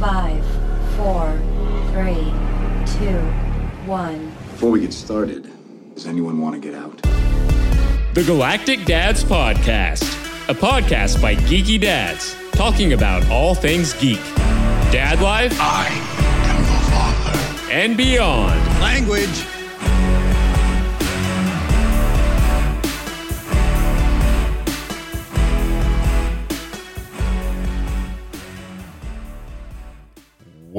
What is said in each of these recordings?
Five, four, three, two, one. Before we get started, does anyone want to get out? The Galactic Dads Podcast, a podcast by geeky dads talking about all things geek, dad life, I am the father. and beyond. Language.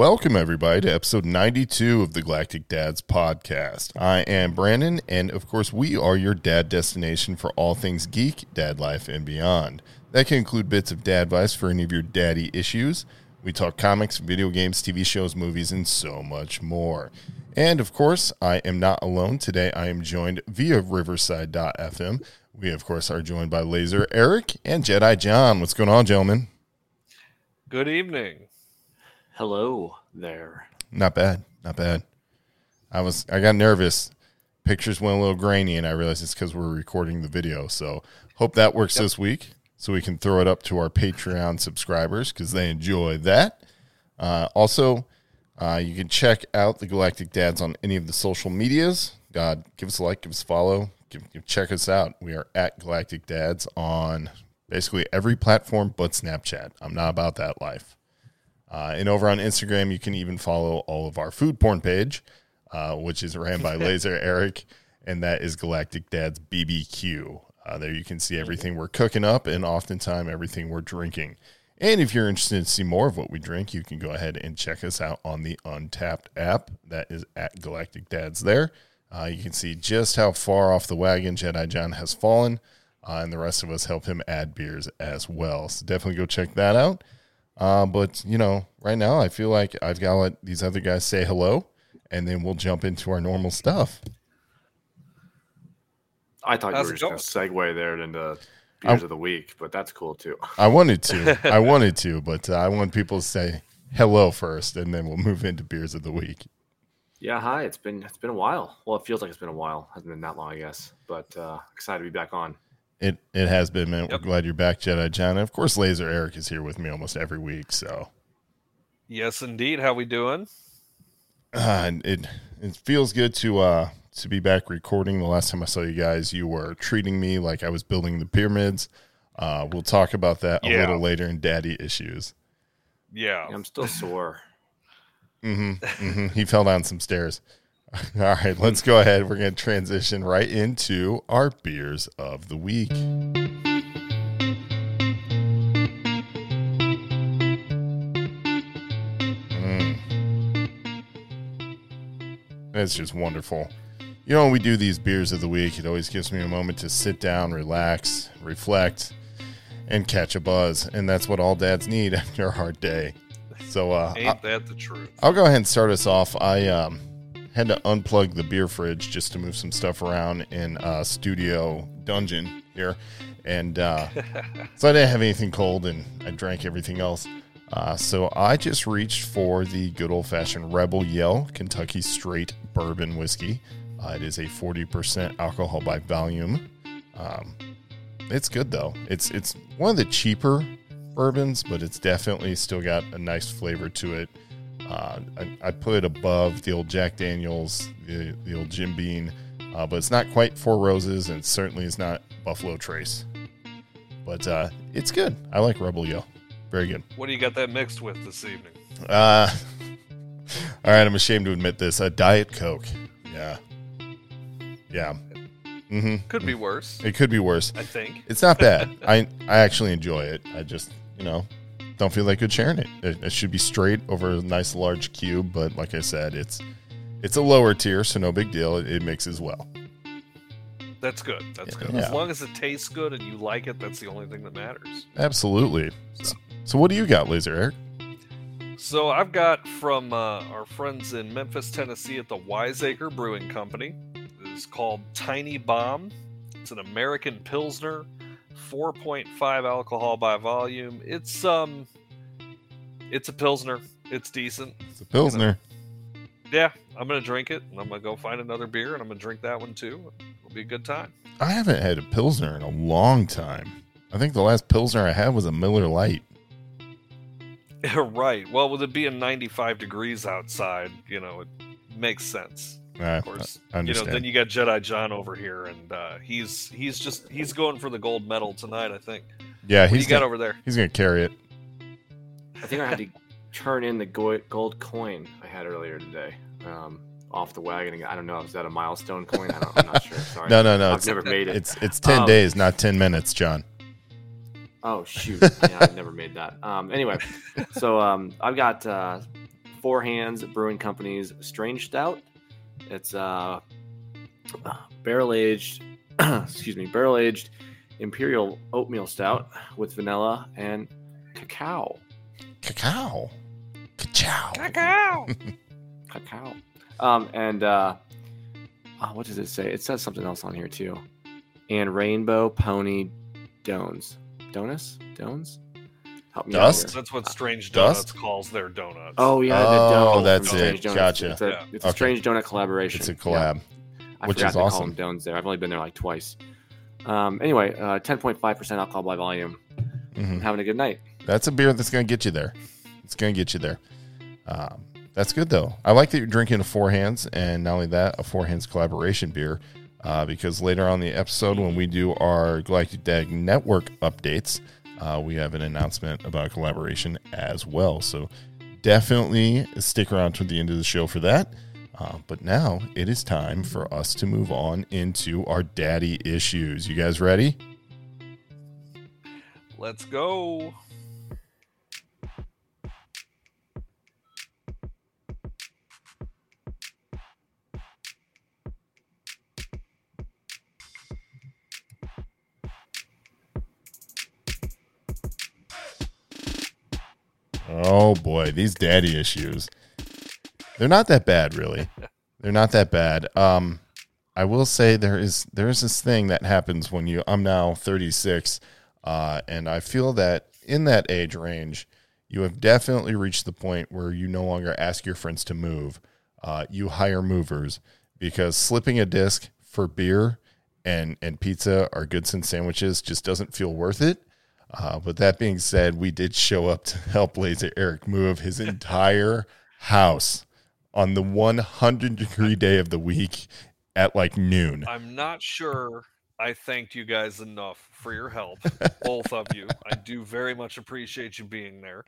Welcome, everybody, to episode 92 of the Galactic Dads podcast. I am Brandon, and of course, we are your dad destination for all things geek, dad life, and beyond. That can include bits of dad advice for any of your daddy issues. We talk comics, video games, TV shows, movies, and so much more. And of course, I am not alone. Today, I am joined via Riverside.fm. We, of course, are joined by Laser Eric and Jedi John. What's going on, gentlemen? Good evening. Hello there. Not bad. Not bad. I was I got nervous. Pictures went a little grainy and I realized it's because we're recording the video. So hope that works this week so we can throw it up to our Patreon subscribers because they enjoy that. Uh, also, uh, you can check out the Galactic Dads on any of the social medias. God, give us a like, give us a follow, give, give- check us out. We are at Galactic Dads on basically every platform but Snapchat. I'm not about that life. Uh, and over on Instagram, you can even follow all of our food porn page, uh, which is ran by Laser Eric, and that is Galactic Dad's BBQ. Uh, there you can see everything we're cooking up and oftentimes everything we're drinking. And if you're interested to see more of what we drink, you can go ahead and check us out on the Untappd app. That is at Galactic Dads there. Uh, you can see just how far off the wagon Jedi John has fallen, uh, and the rest of us help him add beers as well. So definitely go check that out. Uh, but you know, right now I feel like I've got to let these other guys say hello, and then we'll jump into our normal stuff. I thought How's you were just going to segue there into I- beers of the week, but that's cool too. I wanted to, I wanted to, but uh, I want people to say hello first, and then we'll move into beers of the week. Yeah, hi. It's been it's been a while. Well, it feels like it's been a while. Hasn't been that long, I guess. But uh, excited to be back on. It it has been, man. Yep. We're glad you're back, Jedi John. And of course, Laser Eric is here with me almost every week, so Yes, indeed. How we doing? uh, and it it feels good to uh to be back recording. The last time I saw you guys, you were treating me like I was building the pyramids. Uh, we'll talk about that a little later in Daddy issues. Yeah. I'm still sore. mm-hmm, mm-hmm. He fell down some stairs. All right, let's go ahead. We're going to transition right into our beers of the week. Mm. It's just wonderful. You know, when we do these beers of the week, it always gives me a moment to sit down, relax, reflect, and catch a buzz. And that's what all dads need after a hard day. So, uh, Ain't that the truth? I'll go ahead and start us off. I um, had to unplug the beer fridge just to move some stuff around in uh, studio dungeon here, and uh, so I didn't have anything cold, and I drank everything else. Uh, so I just reached for the good old fashioned Rebel Yell Kentucky Straight Bourbon Whiskey. Uh, it is a forty percent alcohol by volume. Um, it's good though. It's it's one of the cheaper bourbons, but it's definitely still got a nice flavor to it. Uh, I, I put it above the old Jack Daniels, the, the old Jim Beam, uh, but it's not quite Four Roses, and certainly it's not Buffalo Trace. But uh, it's good. I like Rebel Yell. Very good. What do you got that mixed with this evening? Uh, all right, I'm ashamed to admit this. A Diet Coke. Yeah. Yeah. Mm-hmm. Could be worse. It could be worse. I think. It's not bad. I I actually enjoy it. I just you know don't feel like good sharing it. it. It should be straight over a nice large cube, but like I said, it's it's a lower tier, so no big deal. It, it mixes well. That's good. That's good. Yeah. As long as it tastes good and you like it, that's the only thing that matters. Absolutely. So, so what do you got, Laser Eric? So I've got from uh, our friends in Memphis, Tennessee at the Wiseacre Brewing Company. It's called Tiny Bomb. It's an American Pilsner, 4.5 alcohol by volume. It's um it's a Pilsner. It's decent. It's a Pilsner. Yeah, I'm gonna drink it and I'm gonna go find another beer and I'm gonna drink that one too. It'll be a good time. I haven't had a Pilsner in a long time. I think the last Pilsner I had was a Miller Lite. right. Well, with it being 95 degrees outside, you know, it makes sense. Uh, Of course, I you know. Then you got Jedi John over here, and uh, he's he's just he's going for the gold medal tonight. I think. yeah, What do he's got gonna, over there? he's gonna carry it. I think I had to turn in the gold coin I had earlier today. Um, off the wagon. I don't know. Is that a milestone coin? I don't, I'm not sure. Sorry. No, no, no. I've It's never made it. it's it's ten Um, days, not ten minutes, John. Oh shoot! yeah, I've never made that. Um, anyway, so um, I've got uh, Four Hands Brewing Company's Strange Stout. It's uh, barrel aged, excuse me, barrel aged imperial oatmeal stout with vanilla and cacao. Cacao. Cacao. Cacao. Cacao. Um, and uh, oh, what does it say? It says something else on here too. And rainbow pony dones. Donuts? Dones? Help me Dust? That's what Strange Dust? Donuts calls their donuts. Oh yeah, the Oh, that's it. Donuts. Gotcha. It's a, Yeah. it's a Okay. strange donut collaboration. It's a Yeah. collab. I which forgot is to awesome. call them dones there. I've only been there like twice. Um, anyway, uh, 10.5% alcohol by volume. Mhm. I'm having a good night. That's a beer that's going to get you there. It's going to get you there. Um, that's good though. I like that you're drinking a Four Hands, and not only that, a Four Hands collaboration beer. Uh, because later on in the episode, when we do our Galactic Dad Network updates, uh, we have an announcement about collaboration as well. So definitely stick around to the end of the show for that. Uh, but now it is time for us to move on into our daddy issues. You guys ready? Let's go. These daddy issues. They're not that bad, really. They're not that bad. Um, I will say there is there is this thing that happens when you. I'm now 36, uh, and I feel that in that age range, you have definitely reached the point where you no longer ask your friends to move. Uh, you hire movers because slipping a disc for beer and and pizza or Goodson sandwiches just doesn't feel worth it. Uh, but that being said, we did show up to help Laser Eric move his entire house on the 100 degree day of the week at like noon. I'm not sure I thanked you guys enough for your help, both of you. I do very much appreciate you being there.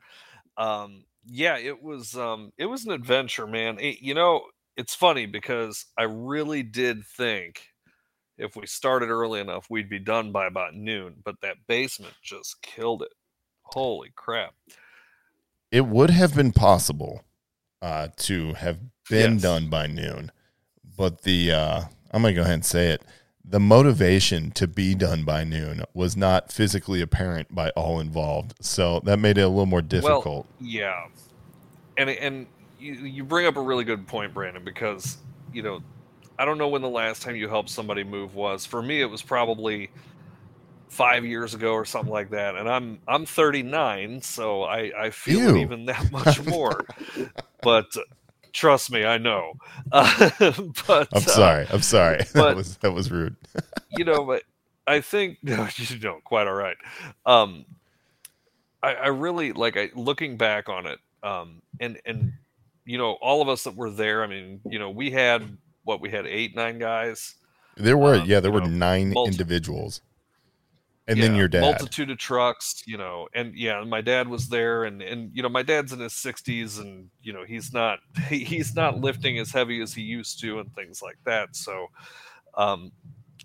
Um, yeah, it was um, it was an adventure, man. It- you know, it's funny because I really did think if we started early enough, we'd be done by about noon. But that basement just killed it. Holy crap! It would have been possible uh, to have been Yes. done by noon, but the uh, I'm gonna go ahead and say it. The motivation to be done by noon was not physically apparent by all involved, so that made it a little more difficult. Well, yeah, and and you, you bring up a really good point, Brandon, because you know I don't know when the last time you helped somebody move was. For me, it was probably five years ago or something like that, and I'm I'm 39, so I I feel it even that much more. but uh, trust me, I know. Uh, but I'm uh, sorry. I'm sorry. that was that was rude. you know, but I think no, you know, quite all right. Um, I, I really like I looking back on it, um, and and you know, all of us that were there. I mean, you know, we had what we had eight, nine guys, There were um, yeah, there were know, nine multi- individuals, and then your dad. multitude of trucks, you know, and yeah, my dad was there, and and you know, my dad's in his sixties, and you know, he's not he, he's not lifting as heavy as he used to, and things like that. So, um,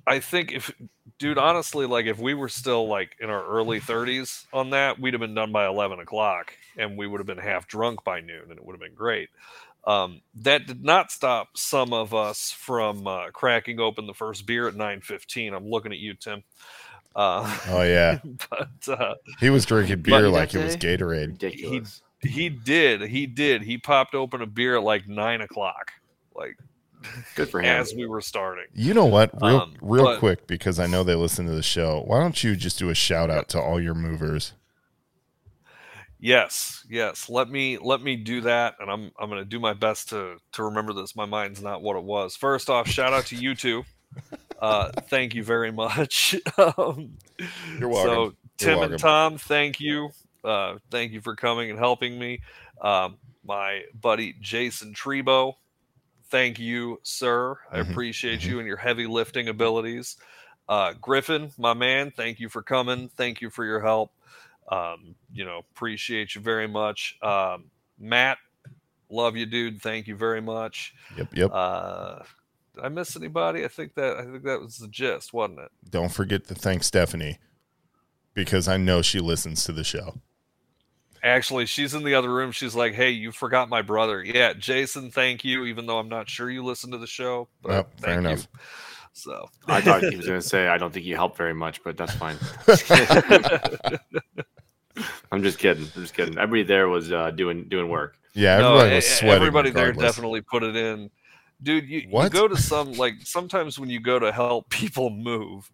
I think if, dude, honestly, like if we were still like in our early thirties on that, we'd have been done by eleven o'clock, and we would have been half drunk by noon, and it would have been great. Um, that did not stop some of us from uh, cracking open the first beer at nine fifteen. I'm looking at you, Tim. Uh, oh yeah, but uh, he was drinking beer like that it was? Gatorade. Ridiculous. he did, he did. He popped open a beer at like nine o'clock, like Good for him. as we were starting. You know what? Real Um, real but- quick because I know they listen to the show. Why don't you just do a shout out to all your movers? Yes, yes. Let me let me do that, and I'm I'm gonna do my best to to remember this. My mind's not what it was. First off, shout out to you two. Uh, thank you very much. um, You're welcome. So. Tim welcome. and Tom, thank you. Uh, thank you for coming and helping me. Um, my buddy Jason Trebo, thank you, sir. I Mhm, appreciate you and your heavy lifting abilities. Uh, Griffin, my man, thank you for coming. Thank you for your help. Um, you know, appreciate you very much. Um, Matt, love you, dude. Thank you very much. Yep, yep. Uh, did I miss anybody? I think that I think that was the gist, wasn't it? Don't forget to thank Stephanie because I know she listens to the show. Actually, she's in the other room. She's like, "Hey, you forgot my brother." Yeah, Jason, thank you. Even though I'm not sure you listen to the show, but Yep, fair thank you. Enough. So I thought he was going to say, I don't think you helped very much, but that's fine. I'm just kidding. I'm just kidding. Everybody there was uh, doing doing work. Yeah, everybody e- was sweating. Everybody there definitely put it in. Dude, you, you go to some like sometimes when you go to help people move,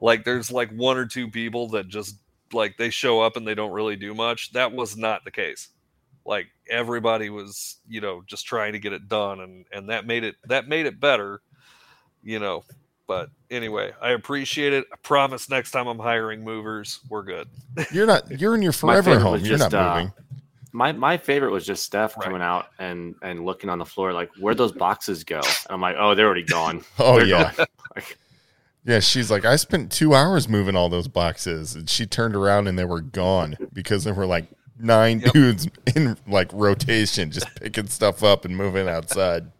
like there's like one or two people that just like they show up and they don't really do much. That was not the case. Like everybody was, you know, just trying to get it done and and that made it that made it better, you know. But anyway, I appreciate it. I promise next time I'm hiring movers, we're good. You're not. You're in your forever home. You're just, not uh, moving. My my favorite was just Steph Right. coming out and and looking on the floor like where'd those boxes go? And I'm like, oh, they're already gone. Oh They're yeah, gone. Like, yeah. She's like, I spent two hours moving all those boxes, and she turned around and they were gone because there were like nine Yep. dudes in like rotation, just picking stuff up and moving outside.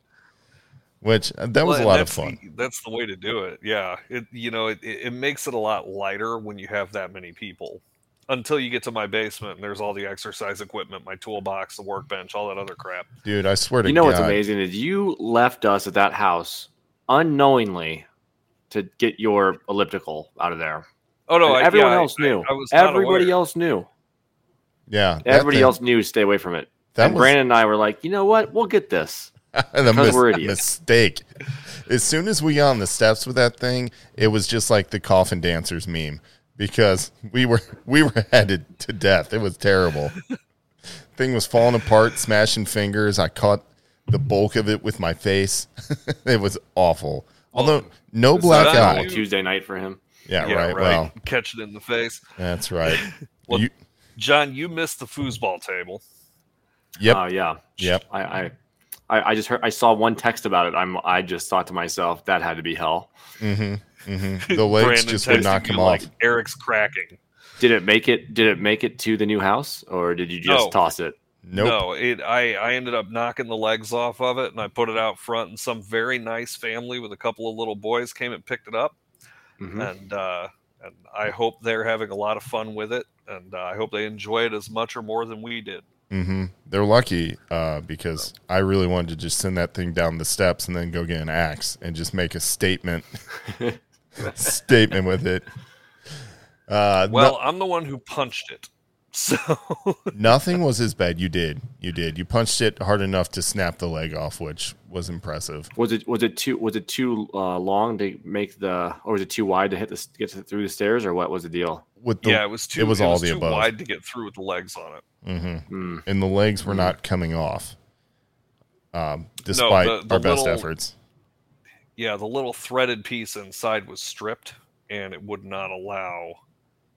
Which uh, that was Well, a lot of fun. the- that's the way to do it. Yeah, it you know it, it it makes it a lot lighter when you have that many people. Until you get to my basement and there's all the exercise equipment, my toolbox, the workbench, all that other crap. Dude, I swear to God. you know God. what's amazing is you left us at that house unknowingly to get your elliptical out of there. Oh no, I, everyone yeah, I- else knew. I, I was Everybody else knew. Yeah, Everybody thing- else knew stay away from it. That and was- Brandon and I were like, you know what? We'll get this. the mis- we're idiots. mistake. As soon as we got on the steps with that thing, it was just like the coffin dancers meme because we were we were headed to death. It was terrible. thing was falling apart, smashing fingers. I caught the bulk of it with my face. it was awful. Although no black not a that eye. Tuesday night for him. Yeah, Yeah, right. right. Well, Catch it in the face. that's right. Well, You- John, you missed the foosball table. yep. Oh yeah. Yep. I, I I I just heard I saw one text about it. I'm I just thought to myself that had to be hell. hmm hmm The legs Brandon just would texted not you come like, off. Eric's cracking. Did it make it? Did it make it to the new house, or did you just No. toss it? Nope. No, it. I I ended up knocking the legs off of it, and I put it out front. And some very nice family with a couple of little boys came and picked it up, Mhm. and uh, and I hope they're having a lot of fun with it, and uh, I hope they enjoy it as much or more than we did. Hmm They're lucky uh, because I really wanted to just send that thing down the steps and then go get an axe and just make a statement statement with it. Uh, Well, no- I'm the one who punched it, so nothing was as bad. You did, you did. You punched it hard enough to snap the leg off, which was impressive. Was it was it too was it too uh, long to make the or was it too wide to hit the get to, through the stairs or what was the deal? With the, yeah, it was too. it was all the too above. wide to get through with the legs on it. hmm Hmm. and the legs were not coming off, um, despite the- the our best little- efforts. Yeah, the little threaded piece inside was stripped, and it would not allow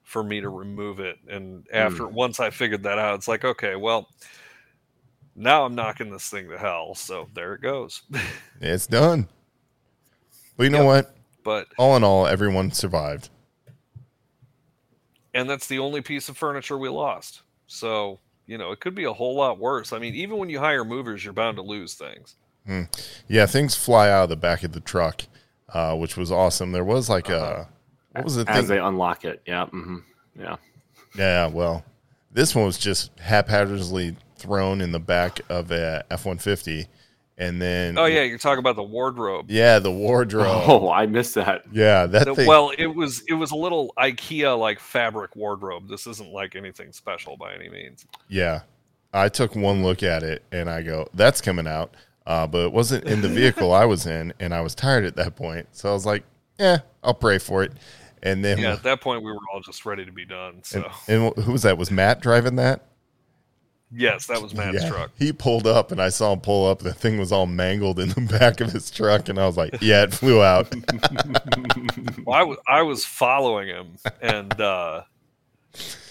for me to remove it. And after once I figured that out, it's like, okay, well, now I'm knocking this thing to hell. So there it goes. It's done. But you know Yep. what? but All in all, everyone survived. And that's the only piece of furniture we lost. So you know, it could be a whole lot worse. I mean, even when you hire movers, you're bound to lose things. Yeah, things fly out of the back of the truck, uh, which was awesome. There was like a what was the As thing? they unlock it, yeah, hmm yeah. yeah, well, this one was just haphazardly thrown in the back of a F one fifty, and then Oh yeah, you're talking about the wardrobe. yeah, the wardrobe. Oh, I missed that. Yeah, that The- thing. well, it was it was a little IKEA like fabric wardrobe. This isn't like anything special by any means. yeah, I took one look at it and I go, "That's coming out," uh, but it wasn't in the vehicle I was in, and I was tired at that point, so I was like, "Yeah, I'll pray for it." And then Yeah, at that point we were all just ready to be done. So and, and who was that? Was Matt driving that? Yes, that was Matt's Yeah. truck. He pulled up and I saw him pull up. The thing was all mangled in the back of his truck, and I was like, "Yeah, it flew out." Well, I was I was following him, and uh,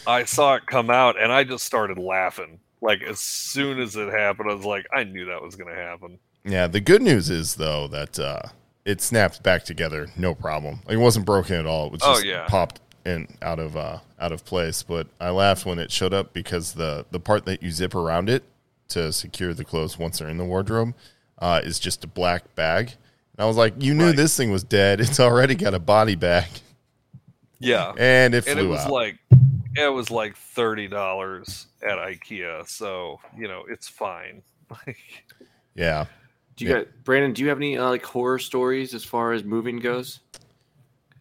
I saw it come out and I just started laughing. Like as soon as it happened, I was like, I knew that was going to happen. Yeah, the good news is though that uh, it snapped back together, no problem. Like, it wasn't broken at all. It was Oh, just yeah. popped in out of uh, out of place. But I laughed when it showed up because the the part that you zip around it to secure the clothes once they're in the wardrobe uh, is just a black bag. And I was like, you knew Right. this thing was dead. It's already got a body bag, Yeah. and it and flew it was out. like it was like thirty dollars at IKEA, so you know it's fine. yeah, Do you Yeah. got Brandon? Do you have any uh, like horror stories as far as moving goes?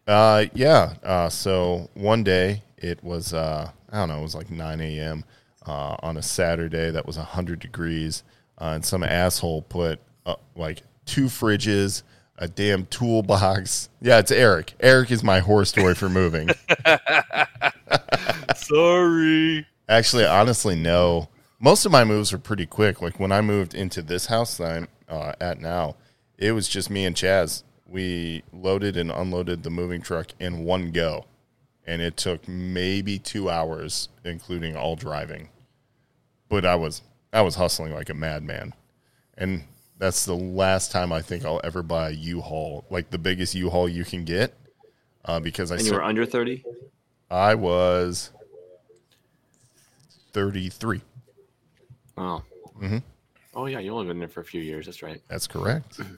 Uh, yeah. Uh, so one day it was, uh, I don't know, it was like 9 a.m. Uh, on a Saturday that was 100 degrees. Uh, and some asshole put uh, like two fridges, a damn toolbox. Yeah, it's Eric. Eric is my horror story for moving. Sorry. Actually, honestly, no. Most of my moves were pretty quick. Like when I moved into this house that I'm uh, at now, it was just me and Chaz. We loaded and unloaded the moving truck in one go, and it took maybe two hours, including all driving. But I was I was hustling like a madman, and that's the last time I think I'll ever buy a U-Haul, like the biggest U-Haul you can get, uh, because I And you were under thirty. I was thirty three. Oh. Mhm. Oh yeah, you only been there for a few years. That's right. That's correct.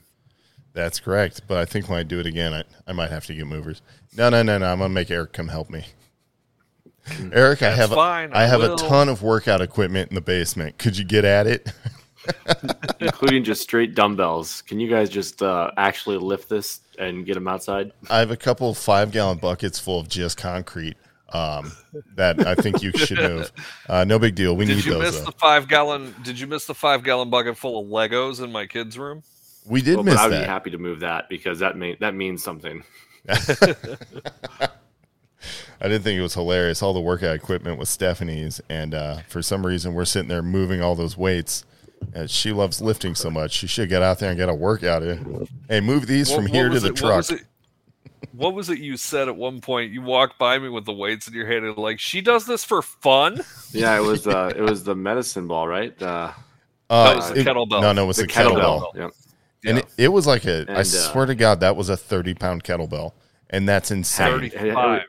That's correct. But I think when I do it again, I, I might have to get movers. No, no, no, no. I'm gonna make Eric come help me. Eric, I have fine, I I have a ton of workout equipment in the basement. Could you get at it? Including just straight dumbbells. Can you guys just uh, actually lift this and get them outside? I have a couple five gallon buckets full of just concrete um, that I think you should move. Uh, no big deal. We Did need you those. miss Though. the five gallon? Did you miss the five gallon bucket full of Legos in my kids' room? We did Well, miss but I would that. be happy to move that because that mean that means something. I didn't think it was hilarious. All the workout equipment was Stephanie's, and uh, for some reason, we're sitting there moving all those weights. And she loves lifting so much. She should get out there and get a workout in. Hey, move these from here to the it- What truck. was, it, what was it you said at one point? You walked by me with the weights in your hand and like, she does this for fun? Yeah, it was uh, it was the medicine ball, right? Uh, Uh, That was the it- kettlebell. No, no, it was the the, kettlebell. kettlebell. Yep. And Yeah. it, it was like a. I And, uh, swear to God, that was a thirty pound kettlebell, and that's insane. 35.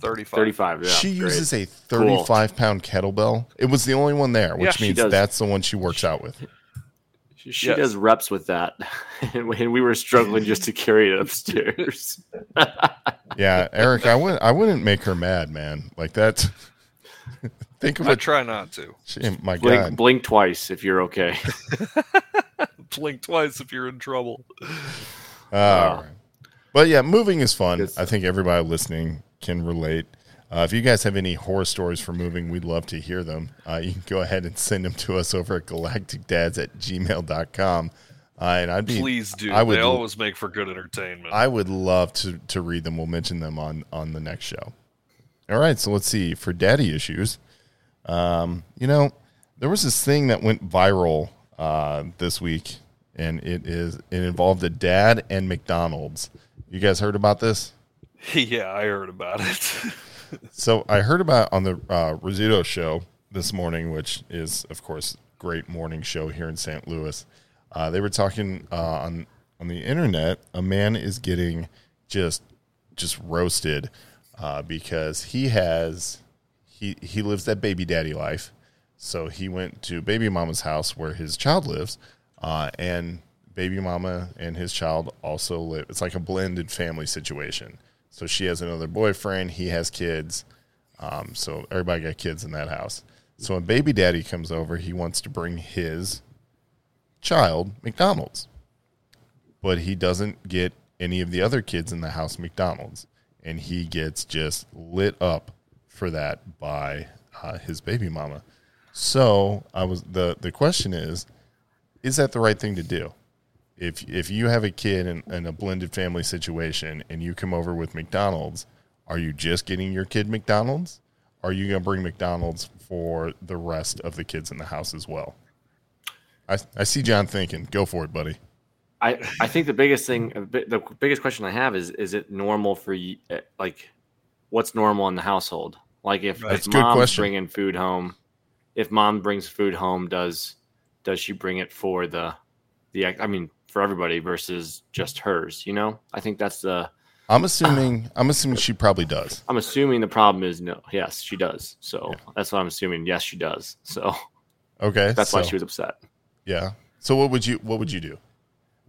35. 35. Yeah, she great. uses a thirty-five pound kettlebell. It was the only one there, which she means that's the one she works out with. She, she Yes. does reps with that, and we we were struggling just to carry it upstairs. Yeah, Eric, I wouldn't. I wouldn't make her mad, man. Like that. Think of I it. try not to. My blink, God. blink twice if you're okay. Blink twice if you're in trouble. Right. But yeah, moving is fun. Good I think everybody listening can relate. Uh, if you guys have any horror stories for moving, we'd love to hear them. Uh, you can go ahead and send them to us over at galacticdads at gmail.com. Uh, and I'd be, Please do. I would, they always make for good entertainment. I would love to, to read them. We'll mention them on, on the next show. All right. So let's see. For daddy issues, um, you know, there was this thing that went viral uh, this week, and it is it involved a dad and McDonald's. You guys heard about this? yeah, I heard about it. So I heard about on the uh, Rizzuto show this morning, which is of course great morning show here in St. Louis. Uh, they were talking uh, on on the internet. A man is getting just just roasted uh, because he has he he lives that baby daddy life. So he went to baby mama's house where his child lives, uh, and baby mama and his child also live. It's like a blended family situation. So she has another boyfriend, he has kids. Um, so everybody got kids in that house. So when baby daddy comes over, he wants to bring his child McDonald's, but he doesn't get any of the other kids in the house McDonald's, and he gets just lit up for that by uh, his baby mama. So I was the the question is, is that the right thing to do? If if you have a kid in, in a blended family situation and you come over with McDonald's, are you just getting your kid McDonald's? Are you gonna bring McDonald's for the rest of the kids in the house as well? I I see John thinking. Go for it, buddy. I, I think the biggest thing, the biggest question I have is: Is it normal for you? uh, Like, what's normal in the household? Like if, Right. if mom's bringing food home, if mom brings food home, does does she bring it for the the? I mean, for everybody versus just hers. You know, I think that's the. I'm assuming. I'm assuming she probably does. I'm assuming the problem is no. Yes, she does. So that's what I'm assuming. Yes, she does. So Okay, that's why she was upset. Yeah. So what would you what would you do?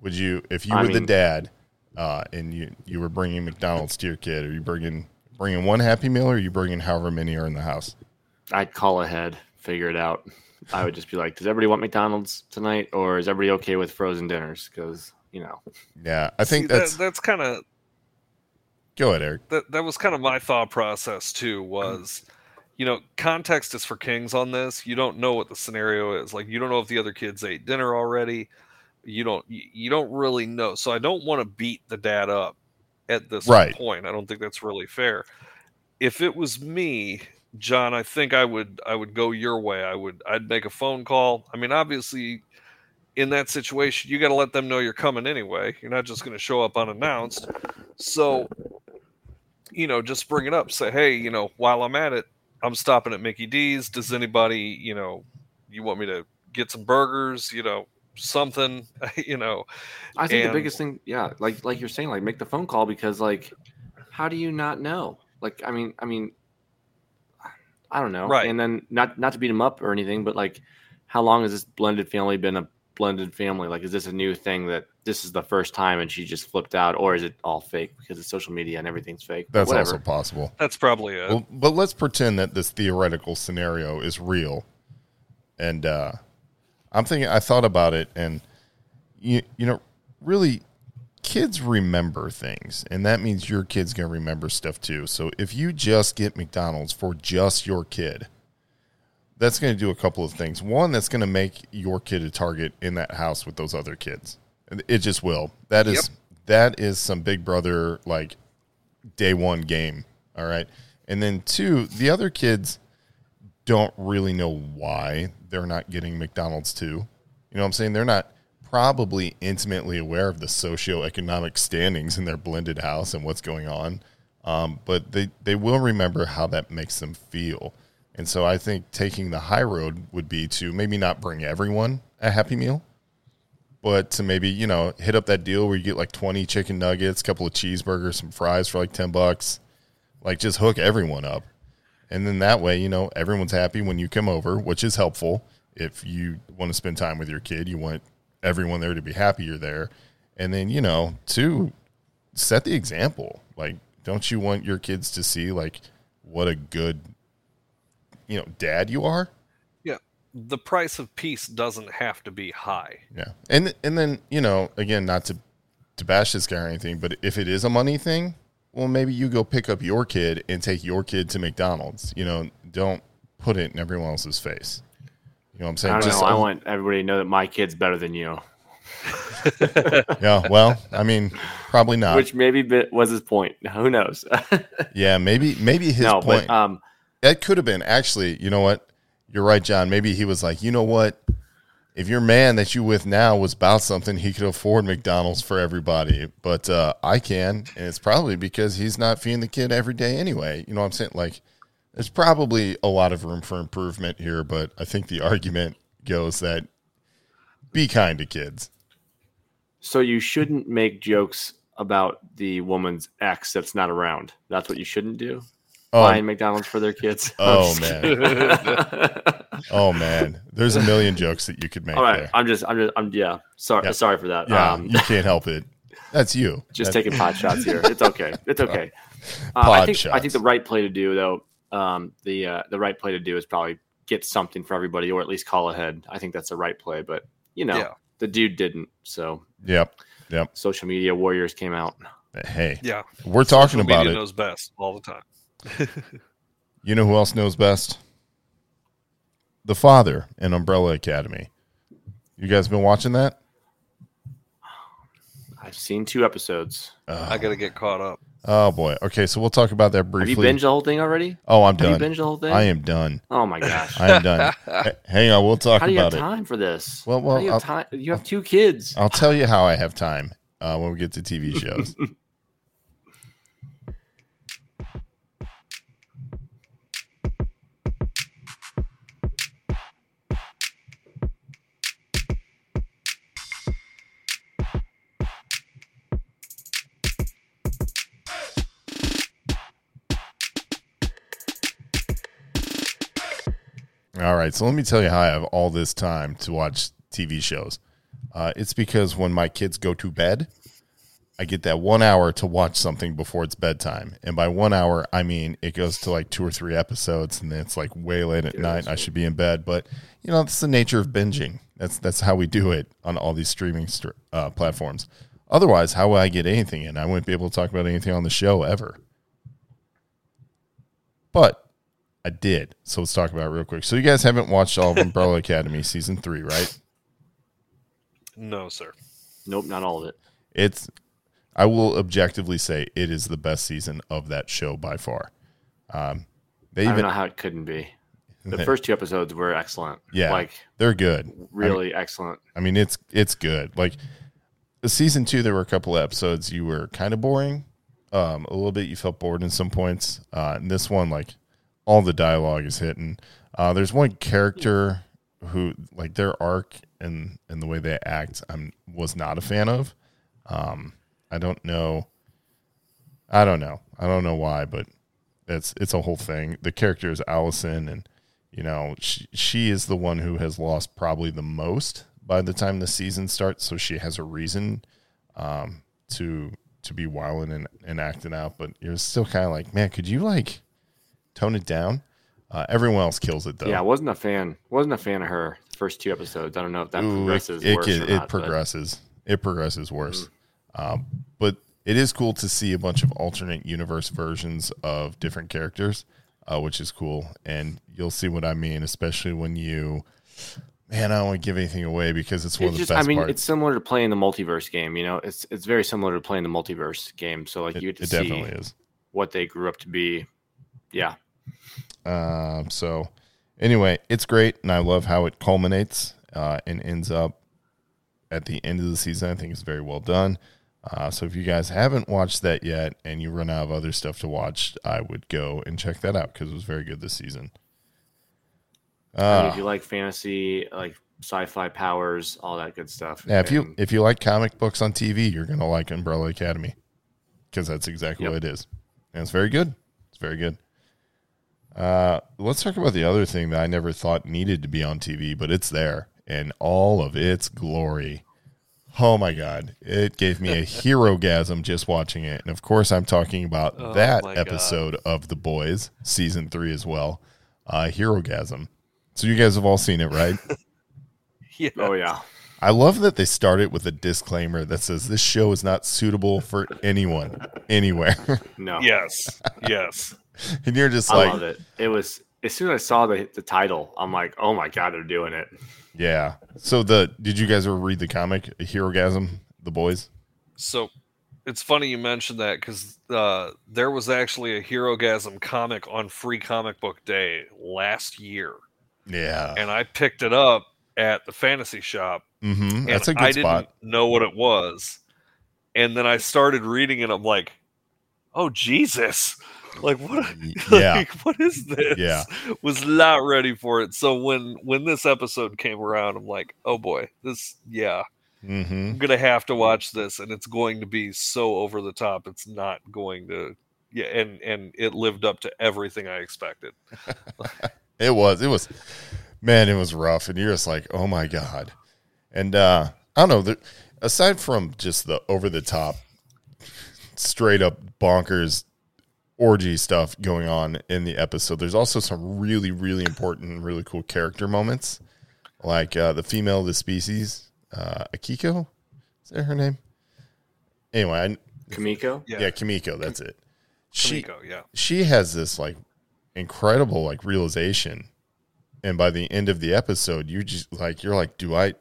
Would you if you I were the dad uh, and you you were bringing McDonald's to your kid, are you bringing bringing one Happy Meal or are you bringing however many are in the house? I'd call ahead, figure it out. I would just be like, does everybody want McDonald's tonight, or is everybody okay with frozen dinners? Because you know, Yeah, I think See, that's. that, that's kind of go ahead, Eric. that that was kind of my thought process too was you know context is for kings on this you don't know what the scenario is like you don't know if the other kids ate dinner already you don't you, you don't really know so i don't want to beat the dad up at this Right. point i don't think that's really fair if it was me john i think i would i would go your way i would i'd make a phone call i mean obviously in that situation you got to let them know you're coming anyway you're not just going to show up unannounced so you know, just bring it up. Say, hey, you know, while I'm at it, I'm stopping at Mickey D's. Does anybody, you know, you want me to get some burgers? You know, something. You know, I think And- the biggest thing, yeah, like like you're saying, like make the phone call because like, how do you not know? Like, I mean, I mean, I don't know. Right. And then not not to beat him up or anything, but like, how long has this blended family been a blended family? Like, is this a new thing that this is the first time and she just flipped out, or is it all fake because it's social media and everything's fake? That's whatever. also possible. that's probably it. Well, but let's pretend that this theoretical scenario is real. And uh, I'm thinking, I thought about it, and you, you know, really, kids remember things, and that means your kid's going to remember stuff too. So if you just get McDonald's for just your kid, that's going to do a couple of things. One, that's going to make your kid a target in that house with those other kids. It just will. That is Yep. that is some Big Brother like day one game. All right. And then two, the other kids don't really know why they're not getting McDonald's too. You know what I'm saying? They're not probably intimately aware of the socioeconomic standings in their blended house and what's going on. Um, but they, they will remember how that makes them feel. And so I think taking the high road would be to maybe not bring everyone a Happy Meal, but to maybe, you know, hit up that deal where you get like 20 chicken nuggets, a couple of cheeseburgers, some fries for like 10 bucks. Like just hook everyone up. And then that way, you know, everyone's happy when you come over, which is helpful. If you want to spend time with your kid, you want everyone there to be happy you're there. And then, you know, two, set the example. Like, don't you want your kids to see like what a good, you know, dad you are? yeah, the price of peace doesn't have to be high. Yeah. And and then, you know, again, not to to bash this guy or anything, but if it is a money thing, well maybe you go pick up your kid and take your kid to McDonald's. You know, don't put it in everyone else's face. You know what I'm saying? I don't Just know. I want everybody to know that my kid's better than you, Yeah, well, I mean, probably not. which maybe was his point. Who knows? yeah, maybe maybe his no, point but um, that could have been actually, you know what? You're right, John. Maybe he was like, you know what? If your man that you with now was about something, he could afford McDonald's for everybody. But uh, I can, and it's probably because he's not feeding the kid every day anyway. You know what I'm saying? Like, there's probably a lot of room for improvement here, but I think the argument goes that be kind to kids. so you shouldn't make jokes about the woman's ex that's not around. That's what you shouldn't do. Oh, Buying McDonald's for their kids. Oh, man. oh man, there's a million jokes that you could make All right, there. I'm just, I'm just, I'm yeah. Sorry, sorry for that. Yeah, um, you can't help it. That's you. just That- taking pot shots here. It's okay. It's okay. Uh, I think I think the right play to do though, um, the uh, the right play to do is probably get something for everybody, or at least call ahead. I think that's the right play. But you know, Yeah. the dude didn't. So Yep. Yep. social media warriors came out. Hey, Yeah, we're talking social about media it. knows best all the time. You know who else knows best? The father in Umbrella Academy. You guys been watching that? I've seen two episodes. I got to get caught up. Oh boy. Okay, so we'll talk about that briefly. Have you binged the whole thing already? oh, I'm Have you done. binged the whole thing? I am done. Oh my gosh. I am done. H- Hang on, we'll talk about it. How do you have it. time for this? Well, well, you have. You have two kids. I'll tell you how I have time uh, when we get to TV shows. All right, so let me tell you how I have all this time to watch TV shows. Uh, it's because when my kids go to bed, I get that one hour to watch something before it's bedtime. And by one hour, I mean it goes to like two or three episodes, and then it's like way late at night. I should be in bed, but you know that's the nature of binging. That's that's how we do it on all these streaming str- uh, platforms. Otherwise, how would I get anything in? I wouldn't be able to talk about anything on the show ever. But I did. So let's talk about it real quick. So you guys haven't watched all of Umbrella Academy season three, right? No, sir. Nope, not all of it. It's I will objectively say it is the best season of that show by far. Um, they I don't even know how it couldn't be. The first two episodes were excellent. yeah, like they're good. really excellent. I mean, it's it's good. Like the season two, there were a couple of episodes you were kind of boring, um, a little bit. You felt bored in some points. Uh, and this one, like all the dialogue is hitting. Uh, there's one character who, like their arc and and the way they act, I'm was not a fan of. Um, I don't know. I don't know. I don't know why, but it's it's a whole thing. The character is Allison, and you know she she is the one who has lost probably the most by the time the season starts. So she has a reason um, to to be wilding and, and acting out. But you're still kind of like, man, could you like tone it down? Uh, everyone else kills it though. Yeah, I wasn't a fan. Wasn't a fan of her first two episodes. I don't know if that Ooh, progresses it, worse it, or it not, but- progresses. It progresses worse. Mm-hmm. Um, but it is cool to see a bunch of alternate universe versions of different characters, uh, which is cool. And you'll see what I mean, especially when you, man, I don't want to give anything away because it's one It's of the just, best I mean, parts. it's similar to playing the multiverse game. You know, it's it's very similar to playing the multiverse game. So like it, you get to it see definitely is. what they grew up to be. Yeah, Um, so anyway, it's great, and I love how it culminates uh, and ends up at the end of the season. I think it's very well done. Uh, so if you guys haven't watched that yet and you run out of other stuff to watch, I would go and check that out because it was very good this season. Uh, if you like fantasy, like sci-fi powers, all that good stuff. yeah, if you if you like comic books on TV, you're gonna like Umbrella Academy because that's exactly Yep. what it is, and it's very good. It's very good. Uh, let's talk about the other thing that I never thought needed to be on TV, but it's there in all of its glory. Oh my god, it gave me a hero gasm just watching it, and of course, I'm talking about Oh that my God. episode of The Boys, season three as well. Uh, hero gasm. So you guys have all seen it, right? Yeah. oh yeah, I love that they started with a disclaimer that says this show is not suitable for anyone, anywhere. no, Yes. Yes. and you're just I like, love it. It was as soon as I saw the the title, I'm like, oh my god, they're doing it. yeah. So the did you guys ever read the comic Herogasm, the boys? So it's funny you mentioned that because uh, there was actually a Herogasm comic on Free Comic Book Day last year, Yeah. and I picked it up at the fantasy shop. Mm-hmm. And That's a good I spot. didn't know what it was, and then I started reading it. I'm like, oh Jesus! Like what? Yeah. like, what is this? Yeah. was not ready for it. So when when this episode came around, I'm like, oh boy, this yeah. Mm-hmm. I'm gonna have to watch this, and it's going to be so over the top. It's not going to, yeah, and and it lived up to everything I expected. It was. It was. Man, it was rough, and you're just like, oh my god. And uh I don't know. The, aside from just the over the top, straight up bonkers orgy stuff going on in the episode, there's also some really, really important, really cool character moments, like uh, the female of the species, uh, Akiko. Is that her name? Anyway, I, Kamiko. Yeah, yeah, Kimiko. That's it. She Kamiko, yeah, she has this like incredible like realization and by the end of the episode you just like you're like do i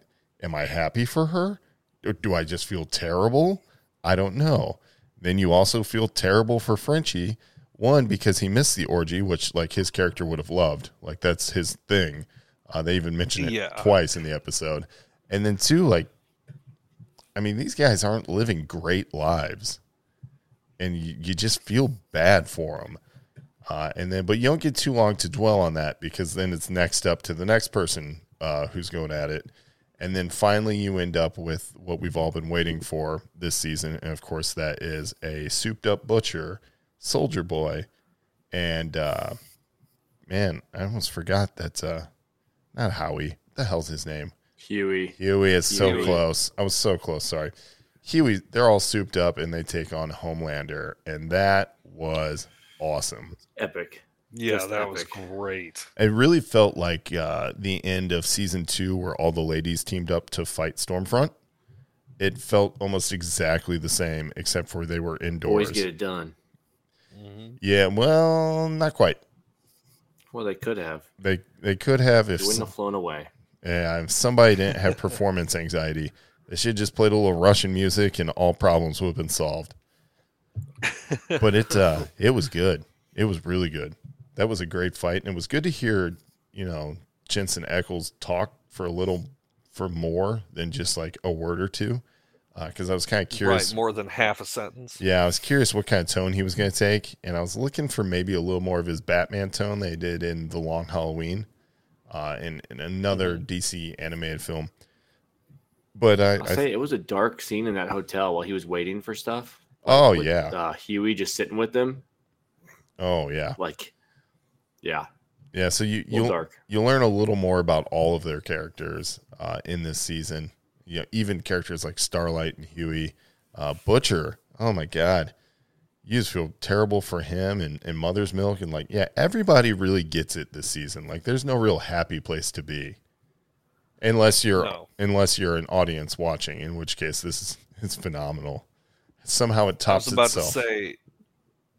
am i happy for her or do i just feel terrible i don't know then you also feel terrible for frenchie one because he missed the orgy which like his character would have loved like that's his thing uh, they even mention it Yeah. twice in the episode and then two like i mean these guys aren't living great lives and you, you just feel bad for them. Uh, and then, but you don't get too long to dwell on that because then it's next up to the next person uh, who's going at it. And then finally, you end up with what we've all been waiting for this season. And of course, that is a souped up butcher, Soldier Boy. And uh, man, I almost forgot that uh, not Howie. The hell's his name? Huey. Huey is so close. I was so close. Sorry. Huey, they're all souped up and they take on Homelander, and that was awesome. Epic. Yeah, Just that was great. It really felt like uh, the end of season two, where all the ladies teamed up to fight Stormfront. It felt almost exactly the same, except for they were indoors. Boys get it done. Yeah, well, not quite. Well, they could have. They they could have if They wouldn't some- have flown away. yeah, if somebody didn't have performance anxiety. They should just played a little Russian music and all problems would have been solved. But it uh, it was good. It was really good. That was a great fight, and it was good to hear you know Jensen Ackles talk for a little for more than just like a word or two. Because I was kind of curious. Right, more than half a sentence. Yeah, I was curious what kind of tone he was going to take, and I was looking for maybe a little more of his Batman tone they did in the Long Halloween, uh, in, in another DC animated film. But I, I'll I say it was a dark scene in that hotel while he was waiting for stuff. oh with, yeah, Uh, Huey just sitting with them. oh yeah, Like, yeah. yeah. So you you dark. you learn a little more about all of their characters uh, in this season. You know, even characters like Starlight and Huey, uh, Butcher. Oh my god, you just feel terrible for him and, and Mother's Milk and like yeah, everybody really gets it this season. Like there's no real happy place to be, unless you're No. unless you're an audience watching. In which case, this is it's phenomenal. Somehow it I was tops about itself. to say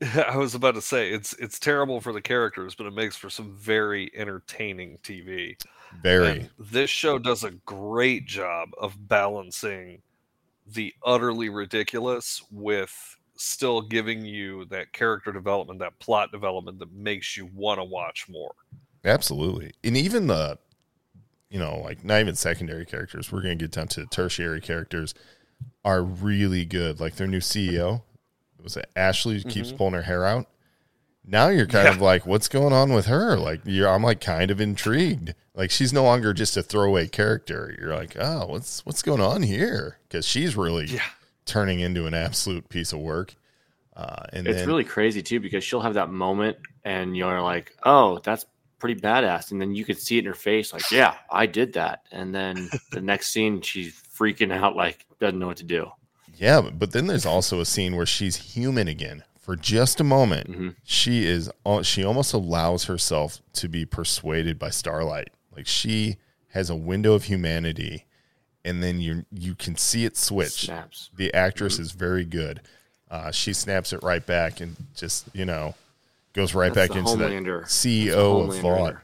I was about to say it's it's terrible for the characters, but it makes for some very entertaining TV. Very. And this show does a great job of balancing the utterly ridiculous with still giving you that character development, that plot development that makes you want to watch more. Absolutely. And even the, you know, like not even secondary characters, we're going to get down to tertiary characters are really good. Like their new CEO, was it Ashley who keeps pulling her hair out? Now you're kind of like, what's going on with her? Like you're, I'm like kind of intrigued. Like she's no longer just a throwaway character. You're like, oh, what's what's going on here? Because she's really Yeah. turning into an absolute piece of work. Uh, and It's then, really crazy too because she'll have that moment and you're like, "Oh, that's pretty badass," and then you could see it in her face, like, "Yeah, I did that," and then the next scene, she's freaking out, like doesn't know what to do. Yeah, but, then there's also a scene where she's human again for just a moment. Mhm. She is she almost allows herself to be persuaded by Starlight. Like she has a window of humanity, and then you you can see it switch. Snaps. The actress is very good. Uh, she snaps it right back and just you know goes right That's back into Homelander. that CEO of in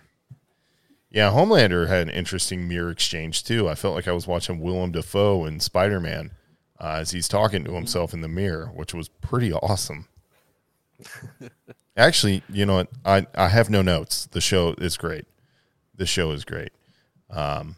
Yeah, Homelander had an interesting mirror exchange too. I felt like I was watching Willem Dafoe and Spider Man uh, as he's talking to himself in the mirror, which was pretty awesome. Actually, you know what? I, I have no notes. The show is great. The show is great. Um,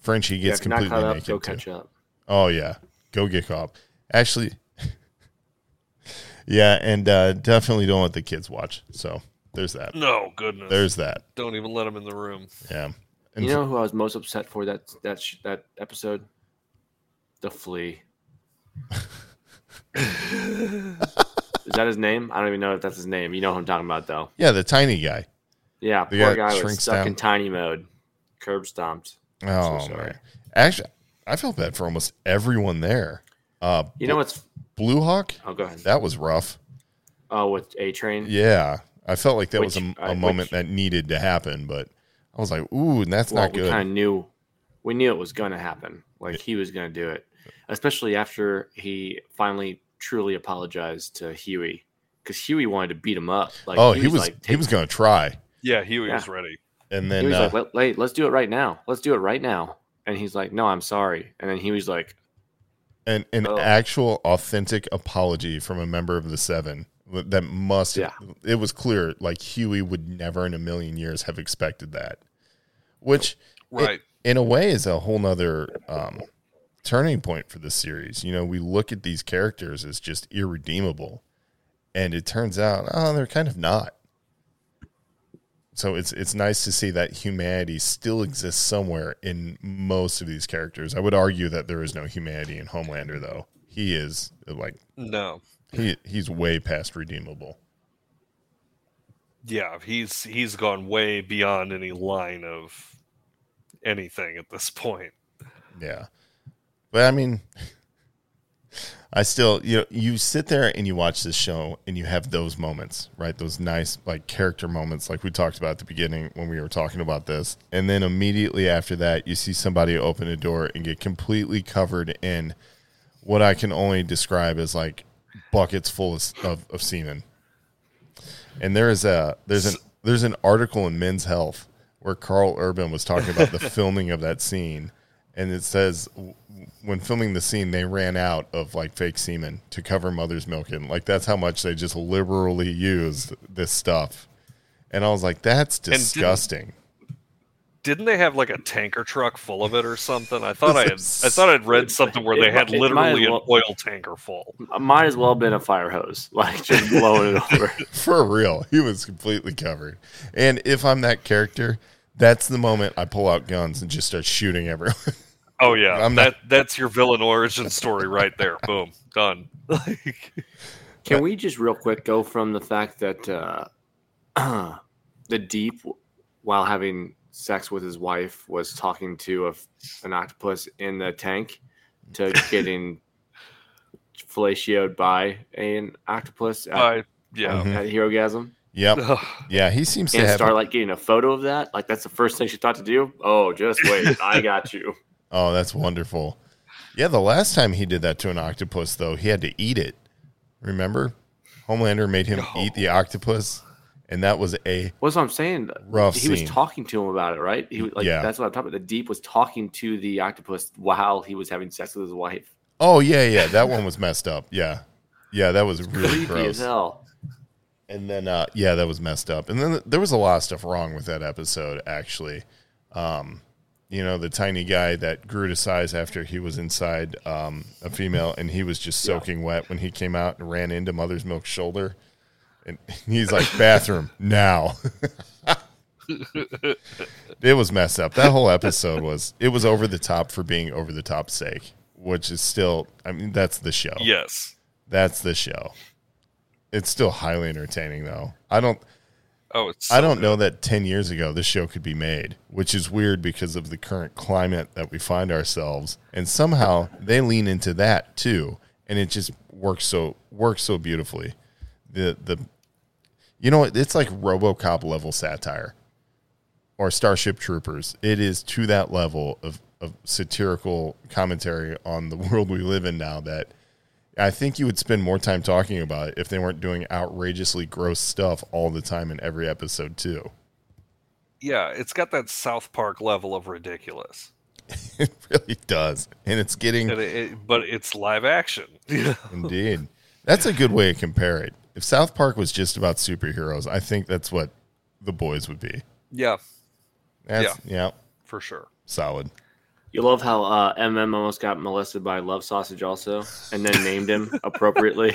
Frenchie gets if completely up, naked. go too. catch up. Oh yeah, go get caught. Actually, yeah, and uh, definitely don't let the kids watch. So there's that. No, goodness. There's that. Don't even let them in the room. Yeah. And You know who I was most upset for that that sh- that episode? The flea. Is that his name? I don't even know if that's his name. You know who I'm talking about, though. yeah, the tiny guy. Yeah, The poor guy guy was shrinks stuck down. in tiny mode, curb stomped. Oh sorry. man. Actually, I felt bad for almost everyone there. Uh, You know what's? Blue Hawk. Oh, go ahead. That was rough. Oh, with A Train. Yeah, I felt like that was a, a uh, moment which- that needed to happen, but I was like, "Ooh, and that's well, not we good." kind of knew, we knew it was going to happen. Like he was going to do it, especially after he finally truly apologized to Huey, because Huey wanted to beat him up. Like, oh, he was like, he was going to try, Yeah, Huey Yeah. was ready. and then He then was uh, like, Let, Let, let's do it right now. Let's do it right now. And he's like, no, I'm sorry. And then he was like, an an Oh. actual authentic apology from a member of the Seven that must Yeah. it was clear like Huey would never in a million years have expected that, which Right. in a way is a whole nother um, turning point for the series. You know, we look at these characters as just irredeemable, and it turns out, oh, they're kind of not. So it's it's nice to see that humanity still exists somewhere in most of these characters. I would argue that there is no humanity in Homelander, though. He is like No. he he's way past redeemable. Yeah, he's he's gone way beyond any line of anything at this point. Yeah. But I mean, I still, you know, you sit there and you watch this show and you have those moments, right? Those nice, like, character moments, like we talked about at the beginning when we were talking about this. And then immediately after that, you see somebody open a door and get completely covered in what I can only describe as like buckets full of, of, of semen. And there is a, there's an, there's an article in Men's Health where Karl Urban was talking about the filming of that scene. And it says when filming the scene, they ran out of like fake semen to cover mother's milk in. Like that's how much they just liberally used this stuff. And I was like, that's didn't- disgusting. Didn't they have like a tanker truck full of it or something? I thought I had I thought I'd read something where they had might- it might literally as an well- oil tanker full. Might as well have been a fire hose, like just blowing it over. For real. He was completely covered. And if I'm that character, that's the moment I pull out guns and just start shooting everyone. Oh yeah, I'm that not- that's your villain origin story right there. Boom, done. Like, Can we just real quick go from the fact that uh, the deep, while having sex with his wife, was talking to a, an octopus in the tank, to getting fellatioed by an octopus at, I yeah. Mhm. at Herogasm, yep. Yeah, he seems to and have Starlight getting a photo of that? Like that's the first thing she thought to do. Oh, just wait, I got you. Oh, that's wonderful. Yeah, the last time he did that to an octopus, though, he had to eat it. Remember? Homelander made him eat the octopus, and that was a What's what I'm saying? Rough He was talking to him about it, right? He was like, Yeah. that's what I'm talking about. The deep was talking to the octopus while he was having sex with his wife. oh yeah yeah that one was messed up yeah yeah that was really Creepy gross as hell. and then uh, yeah that was messed up and then there was a lot of stuff wrong with that episode actually um, you know the tiny guy that grew to size after he was inside um, a female and he was just soaking wet when he came out and ran into mother's milk's shoulder. And he's like bathroom now. It was messed up. That whole episode was it was over the top for being over the top sake which is still i mean that's the show. Yes. that's the show. It's still highly entertaining though. I don't Oh, it's. I don't know that 10 years ago this show could be made, which is weird because of the current climate that we find ourselves. And somehow they lean into that too, and it just works so works so beautifully. The the you know it's like RoboCop level satire or Starship Troopers. It is to that level of of satirical commentary on the world we live in now that I think you would spend more time talking about it if they weren't doing outrageously gross stuff all the time in every episode too. Yeah, it's got that South Park level of ridiculous, It really does, and it's getting and it, it, but it's live action. indeed. That's a good way to compare it. If South Park was just about superheroes, I think that's what the boys would be. yeah, That's, yeah, for sure. solid. You love how uh, MM almost got molested by Love Sausage also, and then named him appropriately.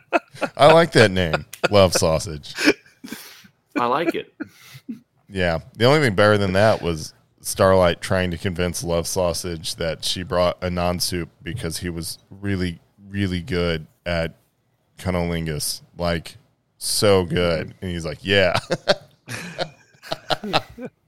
I like that name, Love Sausage. I like it. Yeah. The only thing better than that was Starlight trying to convince Love Sausage that she brought a non soup because he was really, really good at cunnilingus. Like, so good. And he's like, yeah.